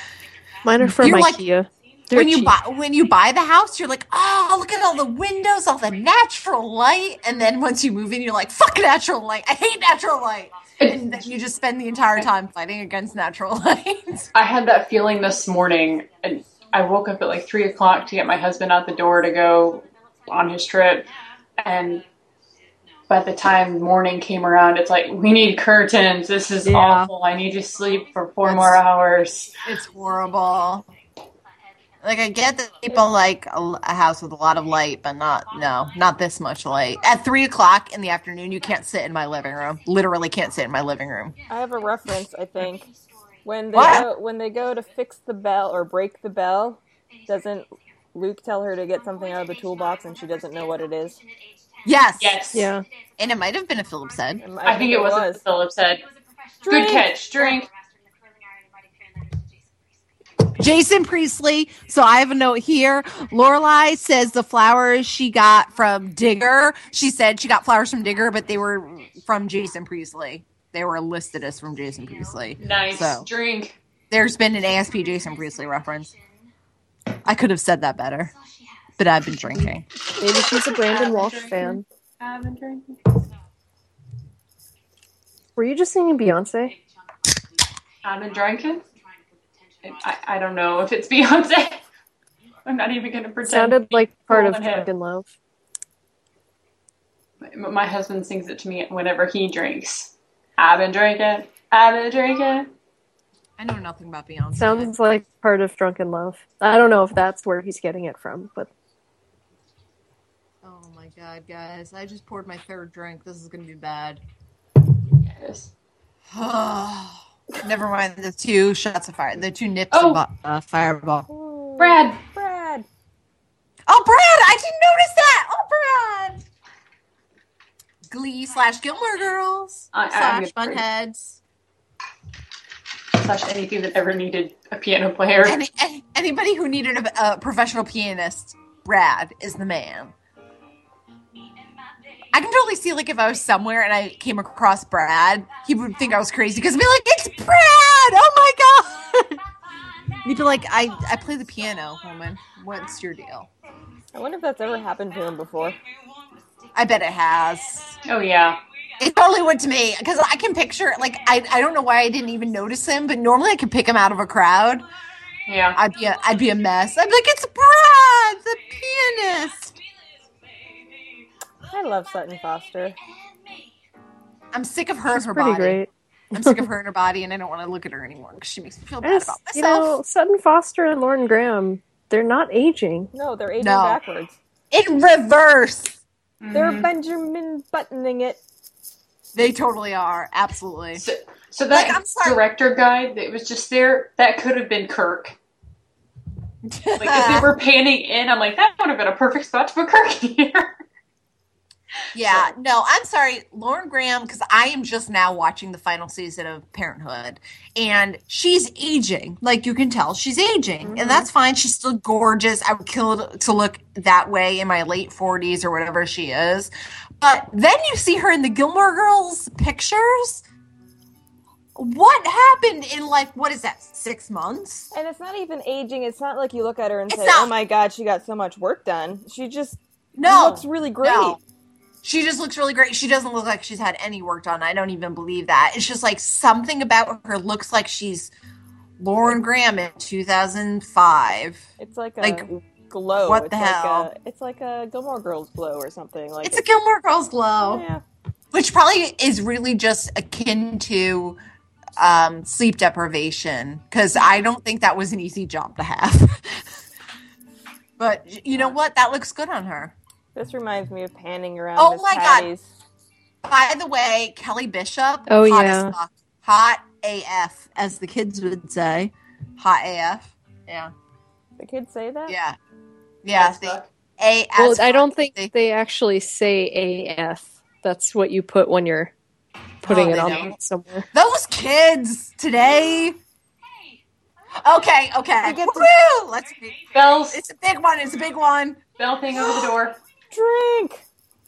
Mine are from You're IKEA. They're when you buy when you buy the house, you're like, oh, look at all the windows, all the natural light, and then once you move in, you're like, fuck natural light. I hate natural light, and then you just spend the entire time fighting against natural light. I had that feeling this morning, and I woke up at like three o'clock to get my husband out the door to go on his trip, and by the time morning came around, it's like we need curtains. This is Yeah. awful. I need to sleep for four That's- more hours. It's horrible. Like I get that people like a, a house with a lot of light, but not no, not this much light. At three o'clock in the afternoon, you can't sit in my living room. Literally, can't sit in my living room. I have a reference, I think. When they What? go, when they go to fix the bell or break the bell, doesn't Luke tell her to get something out of the toolbox and she doesn't know what it is? Yes, Yes. Yeah. and it might have been a Phillips head. I think it was what Philip said. Good catch. Drink. Jason Priestley. So I have a note here. Lorelai says the flowers she got from Digger. She said she got flowers from Digger, but they were from Jason Priestley. They were listed as from Jason Priestley. Nice. So. Drink. There's been an ASP Jason Priestley reference. I could have said that better, but I've been drinking. Maybe she's a Brandon Walsh fan. I've been drinking. Were you just singing Beyonce? I've been drinking. I, I don't know if it's Beyonce. I'm not even going to pretend. Sounded like part of Drunken Love. My, my husband sings it to me whenever he drinks. I've been drinking. I've been drinking. I know nothing about Beyonce. Sounds like part of Drunken Love. I don't know if that's where he's getting it from, but my god, guys! I just poured my third drink. This is gonna be bad. Yes. Never mind the two shots of fire, the two nips Oh. of uh, fireball. Brad. Brad. Oh, Brad! I didn't notice that. Oh, Brad! Glee slash Gilmore Girls I- I- slash gonna- Bunheads. Slash anything that ever needed a piano player. Any, any- anybody who needed a, a professional pianist, Brad is the man. I can totally see like if I was somewhere and I came across Brad, he would think I was crazy because I'd be like, "It's Brad! Oh my god!" He'd be like, "I I play the piano, woman. What's your deal?" I wonder if that's ever happened to him before. I bet it has. Oh, yeah. It totally went to me because I can picture like I I don't know why I didn't even notice him, but normally I can pick him out of a crowd. Yeah. I'd be a, I'd be a mess. I'd be like, "It's Brad, the pianist." I love Sutton Foster. I'm sick of her and her pretty body. great. I'm sick of her and her body, and I don't want to look at her anymore because she makes me feel bad just- about you know, myself. Sutton Foster and Lauren Graham, they're not aging. No, they're aging No. backwards. In reverse, They're Mhm. Benjamin buttoning it. they totally are. Absolutely. So, so that Like, director guy that was just there, that could have been Kirk. Like, as they were panning in, I'm like, that would have been a perfect spot to put Kirk here. Yeah, no, I'm sorry, Lauren Graham, because I am just now watching the final season of Parenthood, and she's aging. Like you can tell, she's aging, and mm-hmm. that's fine. She's still gorgeous. I would kill to look that way in my late 40s or whatever she is. But then you see her in the Gilmore Girls pictures. What happened in like what is that? Six months? And it's not even aging. It's not like you look at her and It's say, not. "Oh my god, she got so much work done." She just No, looks really great. No. She just looks really great. She doesn't look like she's had any work done. I don't even believe that. It's just like something about her looks like she's Lauren Graham in 2005. It's like a Like, glow. what it's the like hell? A, it's like a Gilmore Girls glow or something. Like It's a Gilmore Girls glow, yeah. which probably is really just akin to um, sleep deprivation because I don't think that was an easy job to have. but you know what? That looks good on her. This reminds me of panning around. Oh Miss my God. By the way, Kelly Bishop. Oh, hot yeah. as fuck. hot AF, as the kids would say. Hot AF. Yeah, The kids say that. yeah, yeah. That's The fuck. A. Well, as I don't think They- they actually say AF. That's what you put when you're putting Oh, it on don't? somewhere. those kids today. Okay, okay. We get to- Woo! Let's. Bells. It's a big one. It's a big one. Bell thing over the door. Drink.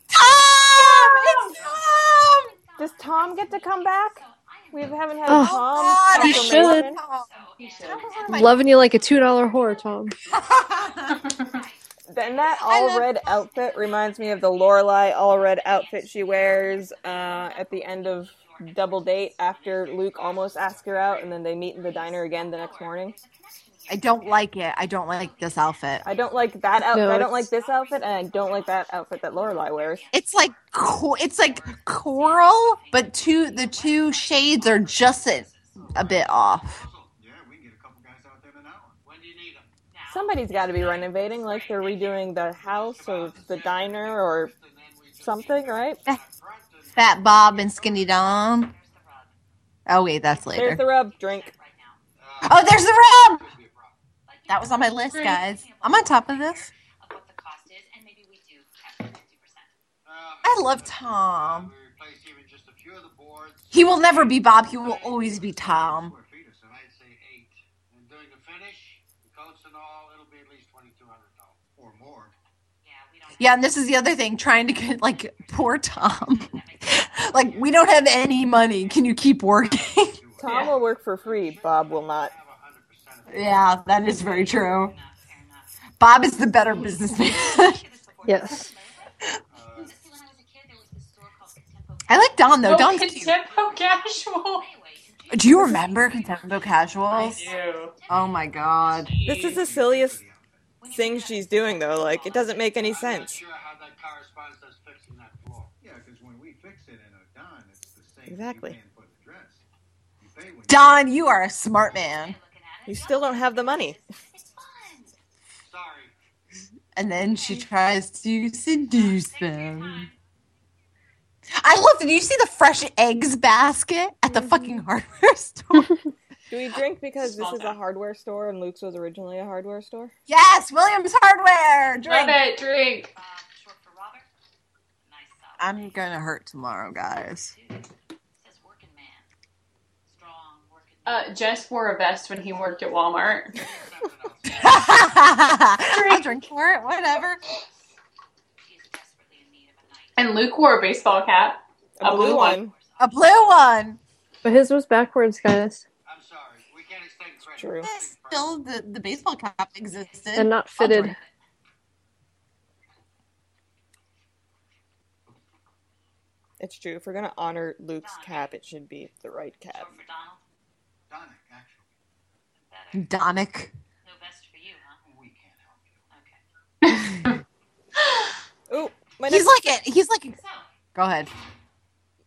Tom! It's Tom! Does Tom get to come back? We haven't had Oh, Tom. God, He I should. love He should. Loving you like a two dollar whore, Tom. Then that all love- red outfit reminds me of the Lorelai all red outfit she wears uh, at the end of Double Date after Luke almost asks her out, and then they meet in the diner again the next morning. I don't like it. I don't like this outfit. I don't like that outfit. No, I don't like this outfit, and I don't like that outfit that Lorelai wears. It's like co- it's like coral, but two the two shades are just a, a bit off. Yeah, we can a couple guys out there in an hour. When do you need them? Somebody's got to be renovating, like they're redoing the house or the diner or something, right? Eh, Fat Bob and Skinny Dom. Oh wait, that's later. There's the rub. Drink. Oh, there's the rub. That was on my list, guys. I'm on top of this. Of what the cost is, and maybe we do capture 50%. Uh, I love Tom. We replaced even just a few of the boards. He will never be Bob. He will always be Tom. Square feet or so, I'd say eight. And during the finish, the coats and all, it'll be at least twenty-two hundred or more. Yeah, we don't Yeah, and this is the other thing, trying to get like poor Tom. like we don't have any money. Can you keep working? Tom will work for free. Bob will not. Have a hundred percent of it. Yeah, that is very true. enough, fair enough. Bob is the better businessman. Yes. I was a kid, there was this store called Contempo. I like Don though. Oh, Don's cute. Contempo casual. Do you remember Contempo Casuals? I do. Oh my god. This is the silliest thing she's doing, though. Like, it doesn't make any sense. I'm not sure how that corresponds to us fixing that floor. Yeah, because when we fix it in a Don, it's the same Exactly. you paying for the dress. You pay when you- Don, you are a smart man. Looking at You still don't have the money. Sorry. And then she tries to seduce them. I love. Did you see the fresh eggs basket at the fucking hardware store? Do we drink because this is a hardware store and Luke's was originally a hardware store? yes, Williams Hardware. Love Drink. it. Drink. Uh, short for Robert. Nice solid. I'm gonna hurt tomorrow, guys. Too. It says working man. Strong working man. Uh, Jess wore a vest when he worked at Walmart. I'll drink for it. Whatever. She is desperately in need of a night. And Luke wore a baseball cap. A, blue one. A blue one. But his was backwards, guys, I'm sorry. We can't extend credit. True. Still, the, the baseball cap existed. and not fitted. It's true. If we're gonna honor Luke's cap, it should be the right cap. Short for Donald. Donick, actually. Better. No vest for you, huh? We can't help you. Okay. Ooh, my He's next- like it. He's like. So, Go ahead.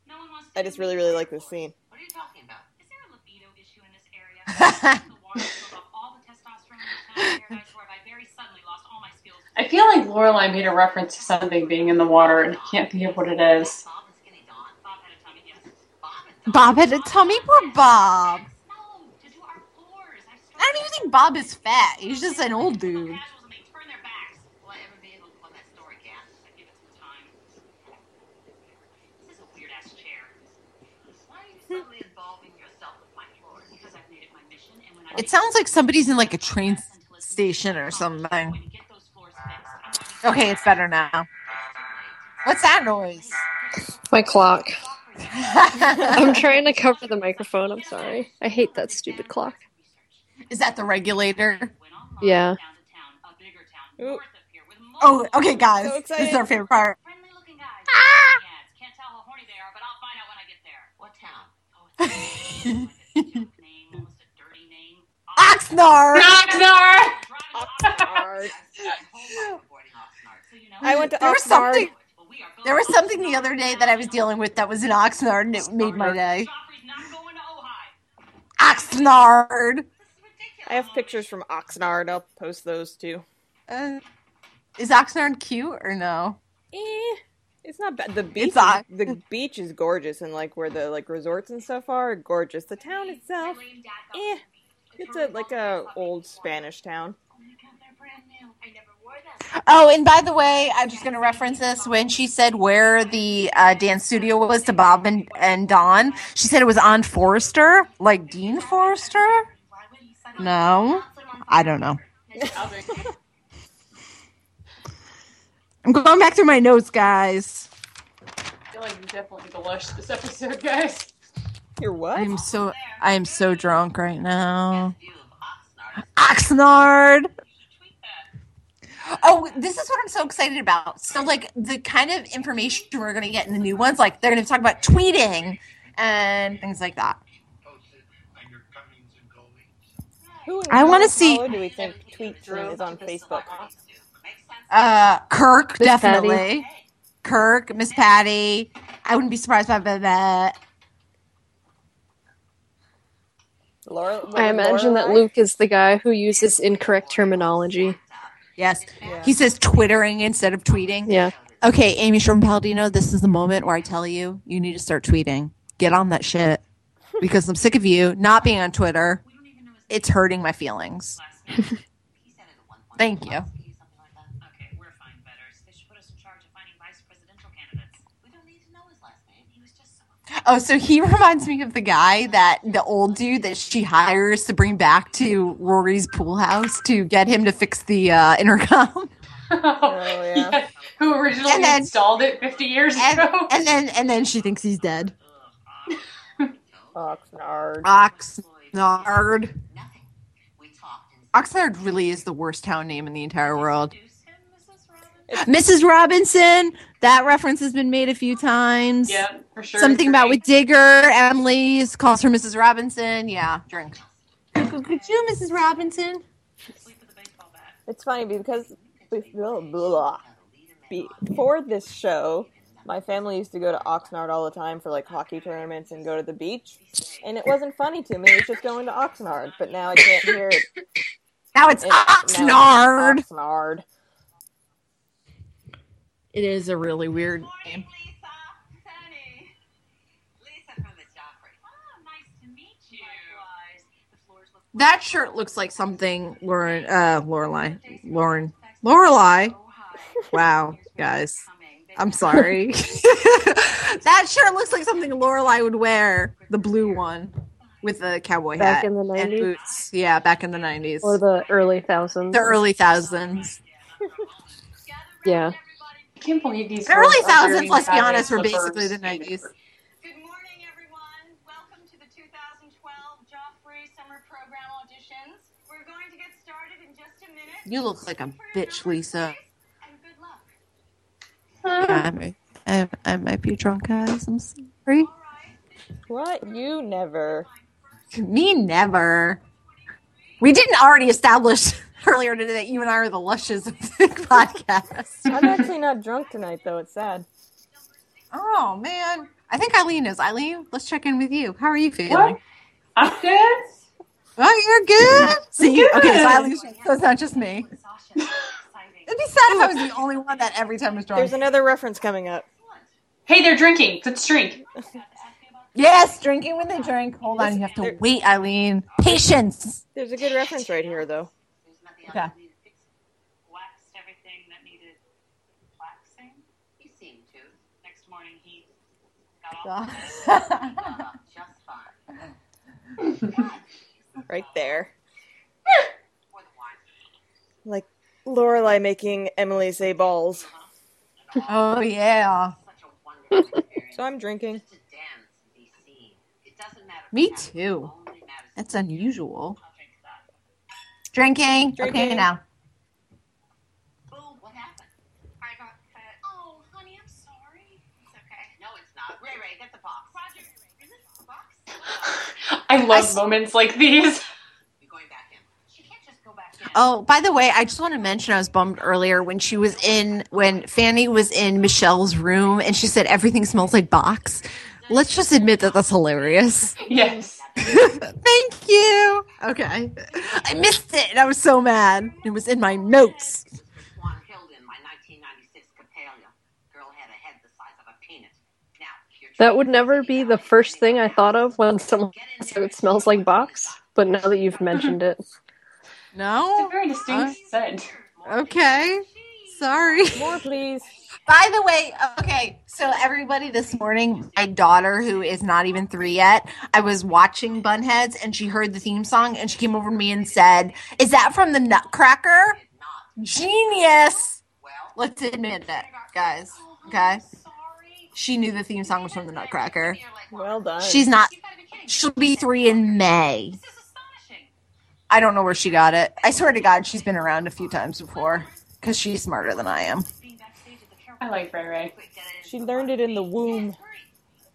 no one wants to I just really, really like this scene. What are you talking about? Is there a libido issue in this area? the water killed off all the testosterone in the paradise where I very suddenly lost all my skills. I feel like Lorelai made a reference to something being in the water, and I can't think of what it is. Bob and Skinny Dawn. Bob had a tummy, yes. Bob and Bob had a tummy for Bob. No, to do our floors. I I don't even think Bob is fat. He's just an old dude. Casuals and they turn their backs. Will I ever be able to plug that story gap? I give it some time. This is a weird ass chair. Why are you suddenly involving yourself with my floors? Because I've made it my mission, and when I It sounds like somebody's in like a train station or something. when you get those floors fixed, I'm Okay, it's better now. What's that noise? My clock. I'm trying to cover the microphone. I'm sorry. I hate that stupid clock. Is that the regulator? Yeah. Ooh. Oh, okay, guys. So this is our favorite part. Friendly looking guys. Ah! Can't tell how horny they are, but I'll find out when I get there. What town? Oh, it's like a joke name, almost a dirty name. Oxnard! Oxnard. So, you know, I went to There was something. well, we are going There was something the other day that I was dealing with that was in Oxnard, and it made my day. Joffrey's not going to Ojai. Oxnard. I have pictures from Oxnard. I'll post those too. Uh, is Oxnard cute or no? Eh, it's not bad. The beach, is, the beach is gorgeous, and like where the like resorts and stuff are, gorgeous. The town itself, eh, it's a like a old Spanish town. Oh my god, they're brand new. I never wore them. Oh, and by the way, I'm just going to reference this. When she said where the uh, dance studio was to Bob and, and Dawn, she said it was on Forrester, like Dean Forrester. Why would he suddenly No, I don't know. I'm going back through my notes, guys. I feel like you definitely delushed this episode, guys. You're what? I'm so I am so drunk right now. View Oxnard. Oh, this is what I'm so excited about. So, like, the kind of information we're going to get in the new ones, like, they're going to talk about tweeting and things like that. Posted on your comings and goings. Who I wanna Colorado see- do we think tweets is on Facebook? Uh, Kirk, Miss definitely. Kirk, Miss Patty. I wouldn't be surprised by that. Laura, I imagine that Lorelai? Luke is the guy who uses incorrect terminology. Yes. Yeah. He says twittering instead of tweeting. Yeah. Okay, Amy Sherman Palladino, this is the moment where I tell you you need to start tweeting. Get on that shit. Because I'm sick of you not being on Twitter. It's hurting my feelings. Thank you. Okay, we're fine betters. They should put us in charge of finding vice presidential candidates. We don't need to know his last name. He was just so Oh, so he reminds me of the guy that the old dude that she hires to bring back to Rory's pool house to get him to fix the uh, intercom. oh, yeah. Who originally And then- installed it 50 years And, ago? and then and then she thinks he's dead. Oxnard. Oxnard. nothing. We talked and Oxnard really is the worst town name in the entire world. him, Mrs. Robinson. Mrs. Robinson. That reference has been made a few times. yeah, for sure. Something about with Digger. Emily calls her Mrs. Robinson. Yeah, drink. Could you, Mrs. Robinson? Sleep with a baseball bat. It's funny because blah, blah, before this show, my family used to go to Oxnard all the time for like hockey tournaments and go to the beach, and it wasn't funny to me. It's just going to Oxnard, but now I can't hear it. Now it's it now Oxnard. it's Oxnard. It is a really weird Morning, name. Lisa. Penny. Lisa from the Joffrey. Oh, nice to meet you. Likewise. The floors look That shirt looks like something Lauren, uh, Lorelai, Lauren, Lorelai. Wow, guys, I'm sorry. that shirt looks like something Lorelai would wear. The blue one with the cowboy Back hat in the and 90s? boots. Yeah, back in the nineties, Or the early thousands. the early thousands. Yeah. I can't believe these The early thousands. Let's be honest, were slippers. basically the nineties. Good morning, everyone. Welcome to the 2012 Joffrey Summer Program auditions. We're going to get started in just a minute. You look like a bitch, Lisa. please, And good luck. Yeah, I might, I, I might be drunk, guys. I'm sorry. What? You never. Me never. We didn't already establish earlier today that you and I are the lushes of the podcast. I'm actually not drunk tonight, though. It's sad. Oh man, I think Eileen is. Eileen, let's check in with you. How are you feeling? What? I'm good. Oh, you're good. See, good. okay, so Eileen, so it's not just me. It'd be sad if I was the only one that every time was drunk. There's another reference coming up. Hey, they're drinking. Let's drink. yes, drinking when they drink. Hold on, you have to wait, Eileen. Patience. There's a good reference right here, though. There's nothing Okay. else that needed fixing. Waxed everything that needed waxing. He seemed to. Next morning he got off just fine. Right there. For the wine. Like Lorelai making Emily say balls. oh yeah. Such a wonderful experience. So I'm drinking. Just to dance and be seen. It doesn't matter. Me too. it only matters That's unusual. I'll drink that. Drinking. Okay, Drinking. now. Boo, what happened? I got fed. Oh, honey, I'm sorry. Okay. No, it's not. Ray Ray, get the box. Is it the box? I love moments like these. You're going back in. She can't just go back in. Oh, by the way, I just want to mention I was bummed earlier when she was in when Fanny was in Michelle's room and she said everything smells like box. Let's just admit that that's hilarious. Yes. Thank you. Okay. I missed it and I was so mad. It was in my notes. Swanhilda, my 1996 Coppélia. Girl had a head the size of a peanut. Now, That would never be the first thing I thought of when someone said it smells like box, but now that you've mentioned it, No? It's a very distinct uh, scent. Okay. Sorry. More, please. By the way, okay, so everybody this morning, my daughter, who is not even three yet, I was watching Bunheads and she heard the theme song and she came over to me and said, Is that from the Nutcracker? Genius! Well, Let's admit it, guys. Okay? She knew the theme song was from the Nutcracker. Well done. She's not, you gotta be kidding. she'll be three in May. This is astonishing. I don't know where she got it. I swear to God, she's been around a few times before because she's smarter than I am. I like Ray Ray. She learned it in the womb.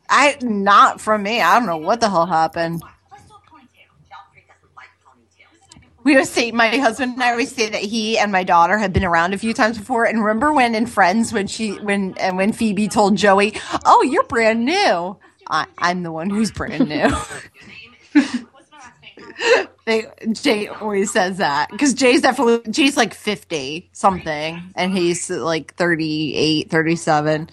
I not from me. I don't know what the hell happened. Let's do a ponytail. Joffrey doesn't like ponytails. We always say my husband and I always say that he and my daughter have been around a few times before. And remember when in Friends when she when and when Phoebe told Joey, "Oh, you're brand new." I, I'm the one who's brand new. What's my last name? They Jay always says that because Jay's definitely Jay's like 50 something and he's like 38, 37.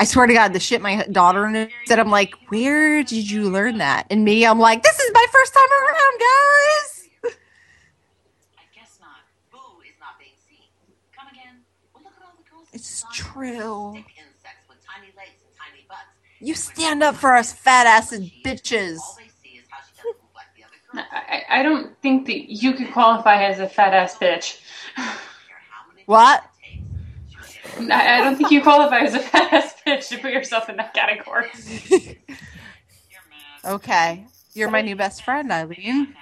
I swear to God, the shit my daughter said, I'm like, where did you learn that? And me, I'm like, this is my first time around, guys. I guess not. Boo is not being seen. Come again. Well, look at all the girls. It's true. Thick insects with tiny legs and tiny butts. You stand up for us fat ass bitches. I, I don't think that you could qualify as a fat ass bitch. I don't care how many What? it takes. She'll get I, I don't think you qualify as a fat ass bitch to put yourself in that category. Okay. You're my new best friend, Eileen.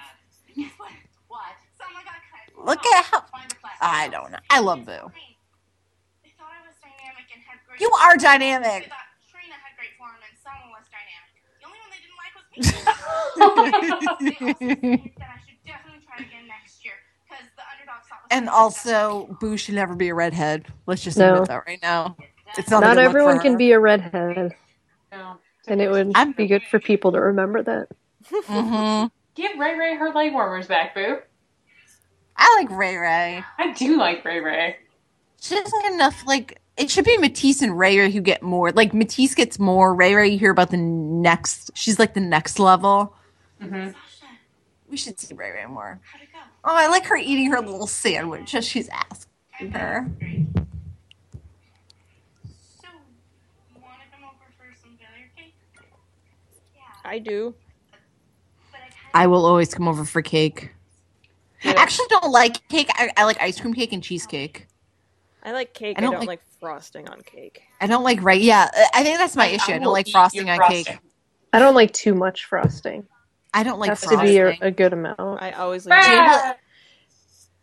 What? What? Someone got cut. Look at how Find the plastic. I don't know. I love Boo. They thought I was dynamic and had great. You are dynamic. And also, Boo should never be a redhead. Let's just No. admit that right now. It's not, Not good look for everyone can be a redhead, No. and it would I'm- be good for people to remember that. Mhm. Give Ray Ray her leg warmers back, boo. I like Ray Ray. I do like Ray Ray. She doesn't get enough. Like it should be Matisse and Ray Ray who get more. Like Matisse gets more. Ray Ray, you hear about the next. She's like the next level. hmm We should see Ray Ray more. How'd it go? Oh, I like her eating her little sandwich as she's asking her. So, you want to come over for some failure cake? Yeah, I do. I will always come over for cake. I actually don't like cake. I, I like ice cream cake and cheesecake. I like cake. I I don't don't, like- like... frosting on cake. I don't like right. Yeah, I think that's my issue. I, don't like frosting your on cake. I don't like too much frosting. I don't like has frosting. to be a, a good amount. I always leave. Ah!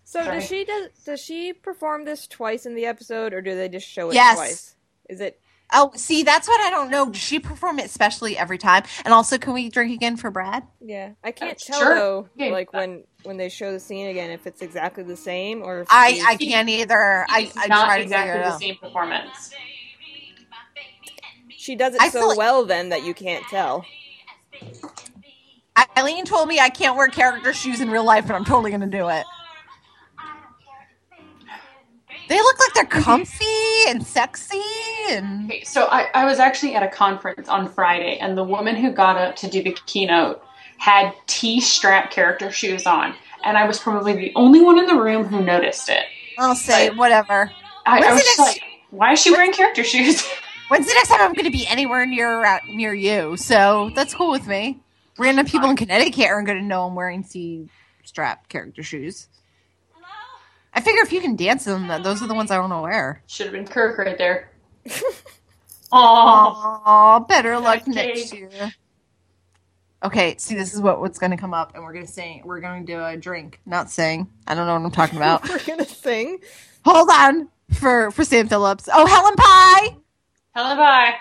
So Sorry. does she does does she perform this twice in the episode, or do they just show it Yes. twice? Is it? Oh, see, that's what I don't know. Does she perform it specially every time? And also, can we drink again for Brad? Yeah, I can't Uh, tell sure. though. Yeah. Like when when they show the scene again, if it's exactly the same or if I I can't either. I It's I not try exactly figure the out. same performance. she does it I so feel like- well then that you can't tell. Eileen told me I can't wear character shoes in real life, but I'm totally gonna do it. They look like they're comfy and sexy, and Okay, so I, I was actually at a conference on Friday, and the woman who got up to do the keynote had T strap character shoes on, and I was probably the only one in the room who noticed it. I'll say whatever. I, I was like, why is she wearing character shoes? When's the next time I'm gonna be anywhere near uh, near you? So that's cool with me. Random people in Connecticut aren't gonna know I'm wearing C strap character shoes. I figure if you can dance in them, those are the ones I want to wear. Should have been Kirk right there. Oh, Aw, better luck Okay. next year. Okay, see, this is what what's going to come up, and we're going to sing. We're going to do a drink, not sing. I don't know what I'm talking about. We're gonna sing. Hold on for for Sam Phillips. Oh, Helen Pie, Helen bye.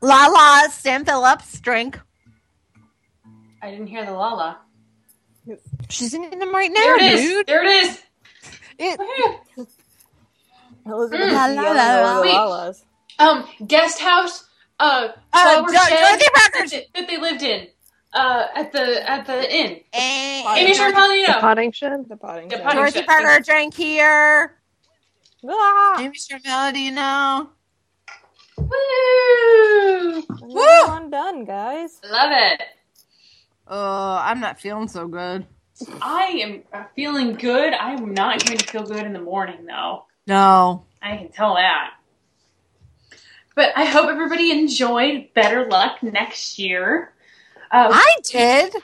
La La, Sam Phillips, drink. I didn't hear the Lala. She's in them right now, There it is. dude. There it is. It- Elizabeth Mm. is La, yelling la, la, over Wait. Um, guest house. Uh, Uh, flower Dor- shed Dorothy that, Parker's- they- that they lived in. Uh, at the at the inn. and Amy Sherman The Palladino. potting shed. The potting The shed. potting Dorothy shed. Parker drank here. Ah! Amy Sherman, you know. Woo! Woo! One done, guys. Love it. Uh, I'm not feeling so good. I am uh, feeling good. I am not going to feel good in the morning, though. No. I can tell that. But I hope everybody enjoyed Better Luck next year. Uh, I did.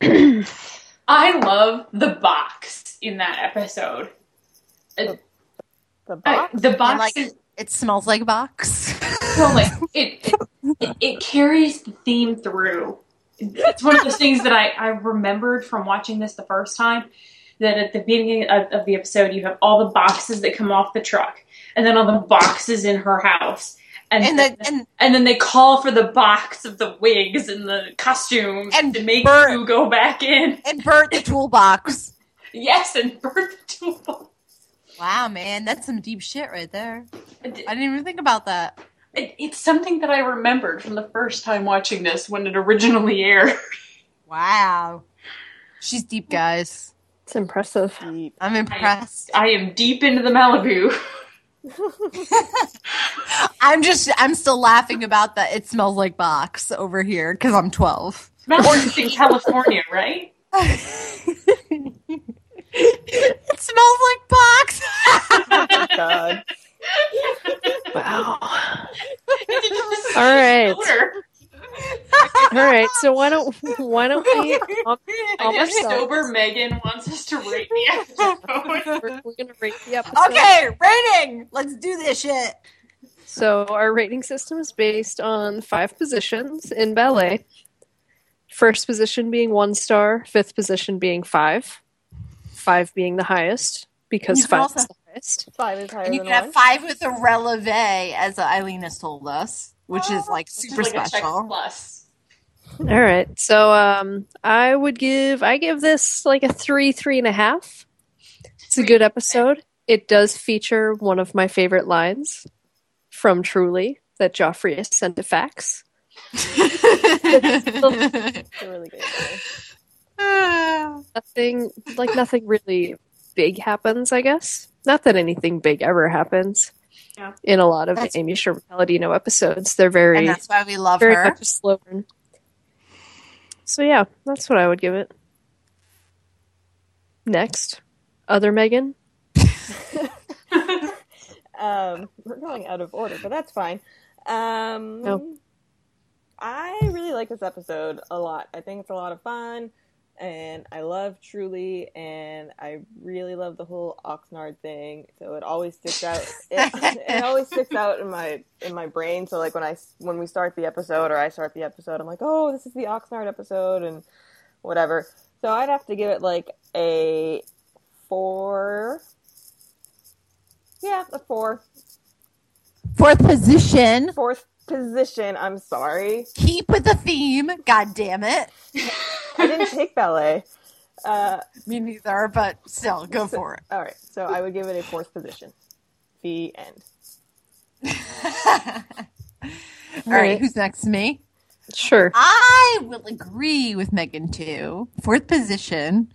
I love the box in that episode. The Uh, box. the box like, is It smells like a box. so like it, it, it it carries the theme through. It's one of those things that I, I remembered from watching this the first time. That at the beginning of, of the episode, you have all the boxes that come off the truck, and then all the boxes in her house, and And then, the and and then they call for the box of the wigs and the costumes And to make Bert- you go back in. and Bert the toolbox. Yes, and Bert the toolbox. Wow, man, that's some deep shit right there. I didn't even think about that. It- it's something that I remembered from the first time watching this when it originally aired. Wow, she's deep, guys. It's impressive. Deep. I'm impressed. I am deep into the Malibu. I'm just, I'm still laughing about that. It smells like box over here because I'm 12. Malibu's in California, right? it smells like box. Oh, my God. Wow. All All right. All right. So why don't why don't we? Um, I guess sober Megan wants us to rate the episode. we're, we're gonna rate the episode. okay, rating. Let's do this shit. So our rating system is based on five positions in ballet. First position being one star, fifth position being five, five being the highest because You five also- is highest. Five is higher And you than can have one. five with a releve, as Eileen has told us, which is like Which is super like a special. plus. All right. So um, I would give I give this like a three, three and a half. It's a good episode. It does feature one of my favorite lines from Truly that Joffrey has sent to fax. It's a really good one. Nothing like nothing really big happens, I guess. Not that anything big ever happens. Yeah. In a lot of That's- Amy Sherman Palladino episodes. They're very and that's why we love very her. much a slow burn. So yeah, that's what I would give it. Next. Other Megan? Um, we're going out of order, but that's fine. Um, No. I really like this episode a lot. I think it's a lot of fun, and I love Truly, and I really love the whole Oxnard thing. So it always sticks out. It, it always sticks out in my in my brain. So like when I when we start the episode or I start the episode, I'm like, oh, this is the Oxnard episode, and whatever. So I'd have to give it like a four. Yeah, a four. Fourth position. Fourth position. I'm sorry. Keep with the theme. God damn it. I didn't ballet. Uh, Me neither, but still, go for it. all right, so I would give it a fourth position. The end. All right, who's next? To me? Sure. I will agree with Megan too. Fourth position.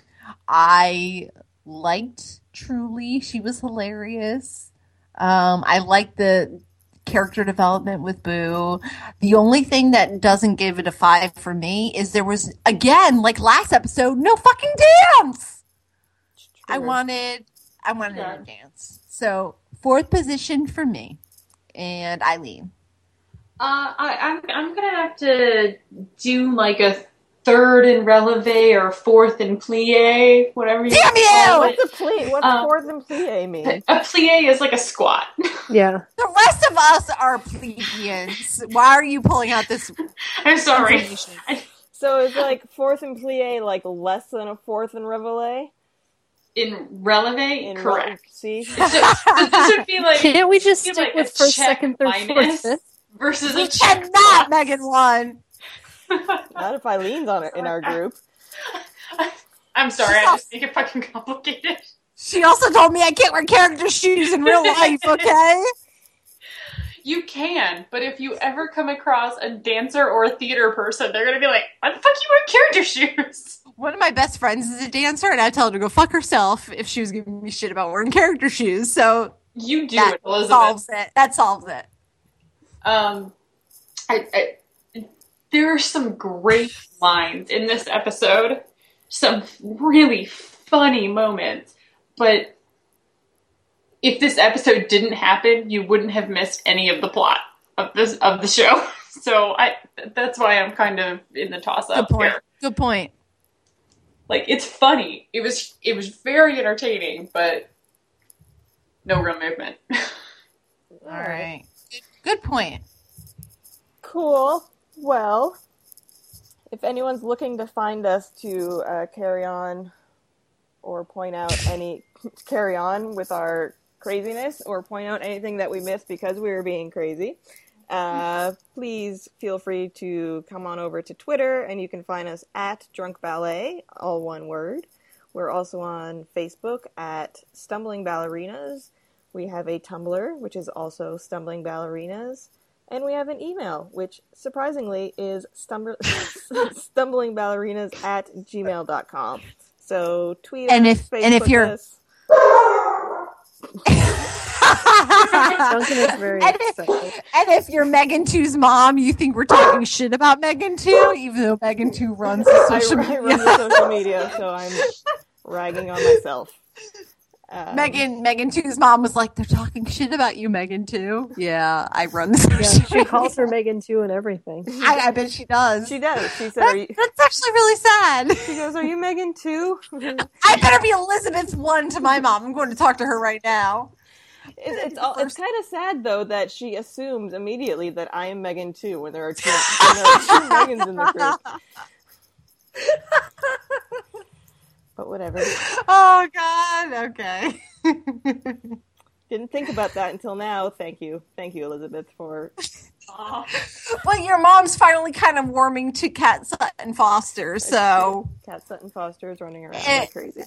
I liked Truly. She was hilarious. Um, I liked the character development with Boo. The only thing that doesn't give it a five for me is there was again, like last episode, no fucking dance. I wanted I wanted Yeah. a dance. So fourth position for me. And Eileen. Uh, I, I'm I'm gonna have to do like a third in releve or fourth in plie, whatever you Damn you! call it. What's a plie? What's Um, fourth in plie mean? A plie is like a squat. Yeah. The rest of us are plebeians. Why are you pulling out this I'm sorry. So it's like fourth in plie, like less than a fourth in reveille. In releve, In correct. See, So, so this would be like Can't we just stick like with first, second, third, fourth, minus versus We a check cannot, plus. Megan one. not if Eileen's on it in our group. I'm sorry, I just make it fucking complicated. She also told me I can't wear character shoes in real life, okay? You can, but if you ever come across a dancer or a theater person, they're gonna be like, "Why the fuck you wear character shoes?" One of my best friends is a dancer, and I tell her to go fuck herself if she was giving me shit about wearing character shoes. So You do that it, Elizabeth. solves it. That solves it. Um, I, I, there are some great lines in this episode, some really funny moments, but if this episode didn't happen, you wouldn't have missed any of the plot of this of the show. So I that's why I'm kind of in the toss up. Good up point. here. Good point. Like it's funny. It was it was very entertaining, but no real movement. All right. Good point. Cool. Well, if anyone's looking to find us to uh, carry on or point out any carry on with our craziness or point out anything that we missed because we were being crazy, uh, please feel free to come on over to Twitter and you can find us at Drunk Ballet, all one word. We're also on Facebook at Stumbling Ballerinas. We have a Tumblr, which is also Stumbling Ballerinas. And we have an email, which surprisingly is stumble- stumblingballerinas at gmail.com. So tweet And us, if- and if you're- us. Duncan is very And if- And if you're Megan 2's mom, you think we're talking shit about Megan 2, even though Megan 2 runs the I, social I media. run the social media, so I'm ragging on myself. Um, Megan Megan 2's mom was like, they're talking shit about you, Megan 2. Yeah, I run the Yeah, she calls her Megan too and everything. I, I bet she does. She does. She said, are you, that's actually really sad. she goes, are you Megan too? I better be Elizabeth's one to my mom. I'm going to talk to her right now. It, it's all, it's kind of sad though that she assumes immediately that I am Megan too when there are two, when there are two Megans in the group. But whatever. Oh God. Okay. Didn't think about that until now. Thank you, thank you, Elizabeth, for well, your mom's finally kind of warming to Cat Sutton Foster, so Cat Sutton Foster is running around Eh. like crazy.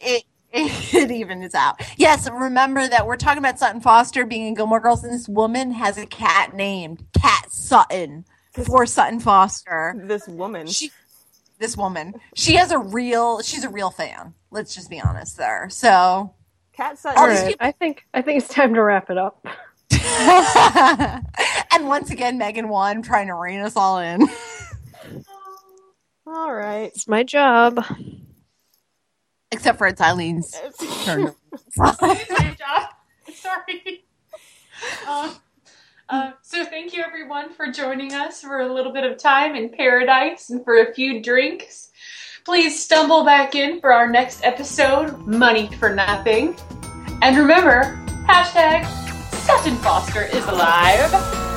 it it even is out. Yes, remember that we're talking about Sutton Foster being in Gilmore Girls, and this woman has a cat named Cat Sutton for Sutton Foster. This woman. She, this woman, she has a real, she's a real fan. Let's just be honest there. So, Cat All Sutton. these right, I think I think it's time to wrap it up. and once again, Megan won, trying to rein us all in. All right. It's my job. Except for it's Eileen's turn. Good job. Sorry. Uh, uh, so thank you everyone for joining us for a little bit of time in paradise and for a few drinks. Please stumble back in for our next episode, Money for Nothing. And remember, hashtag Sutton Foster is alive.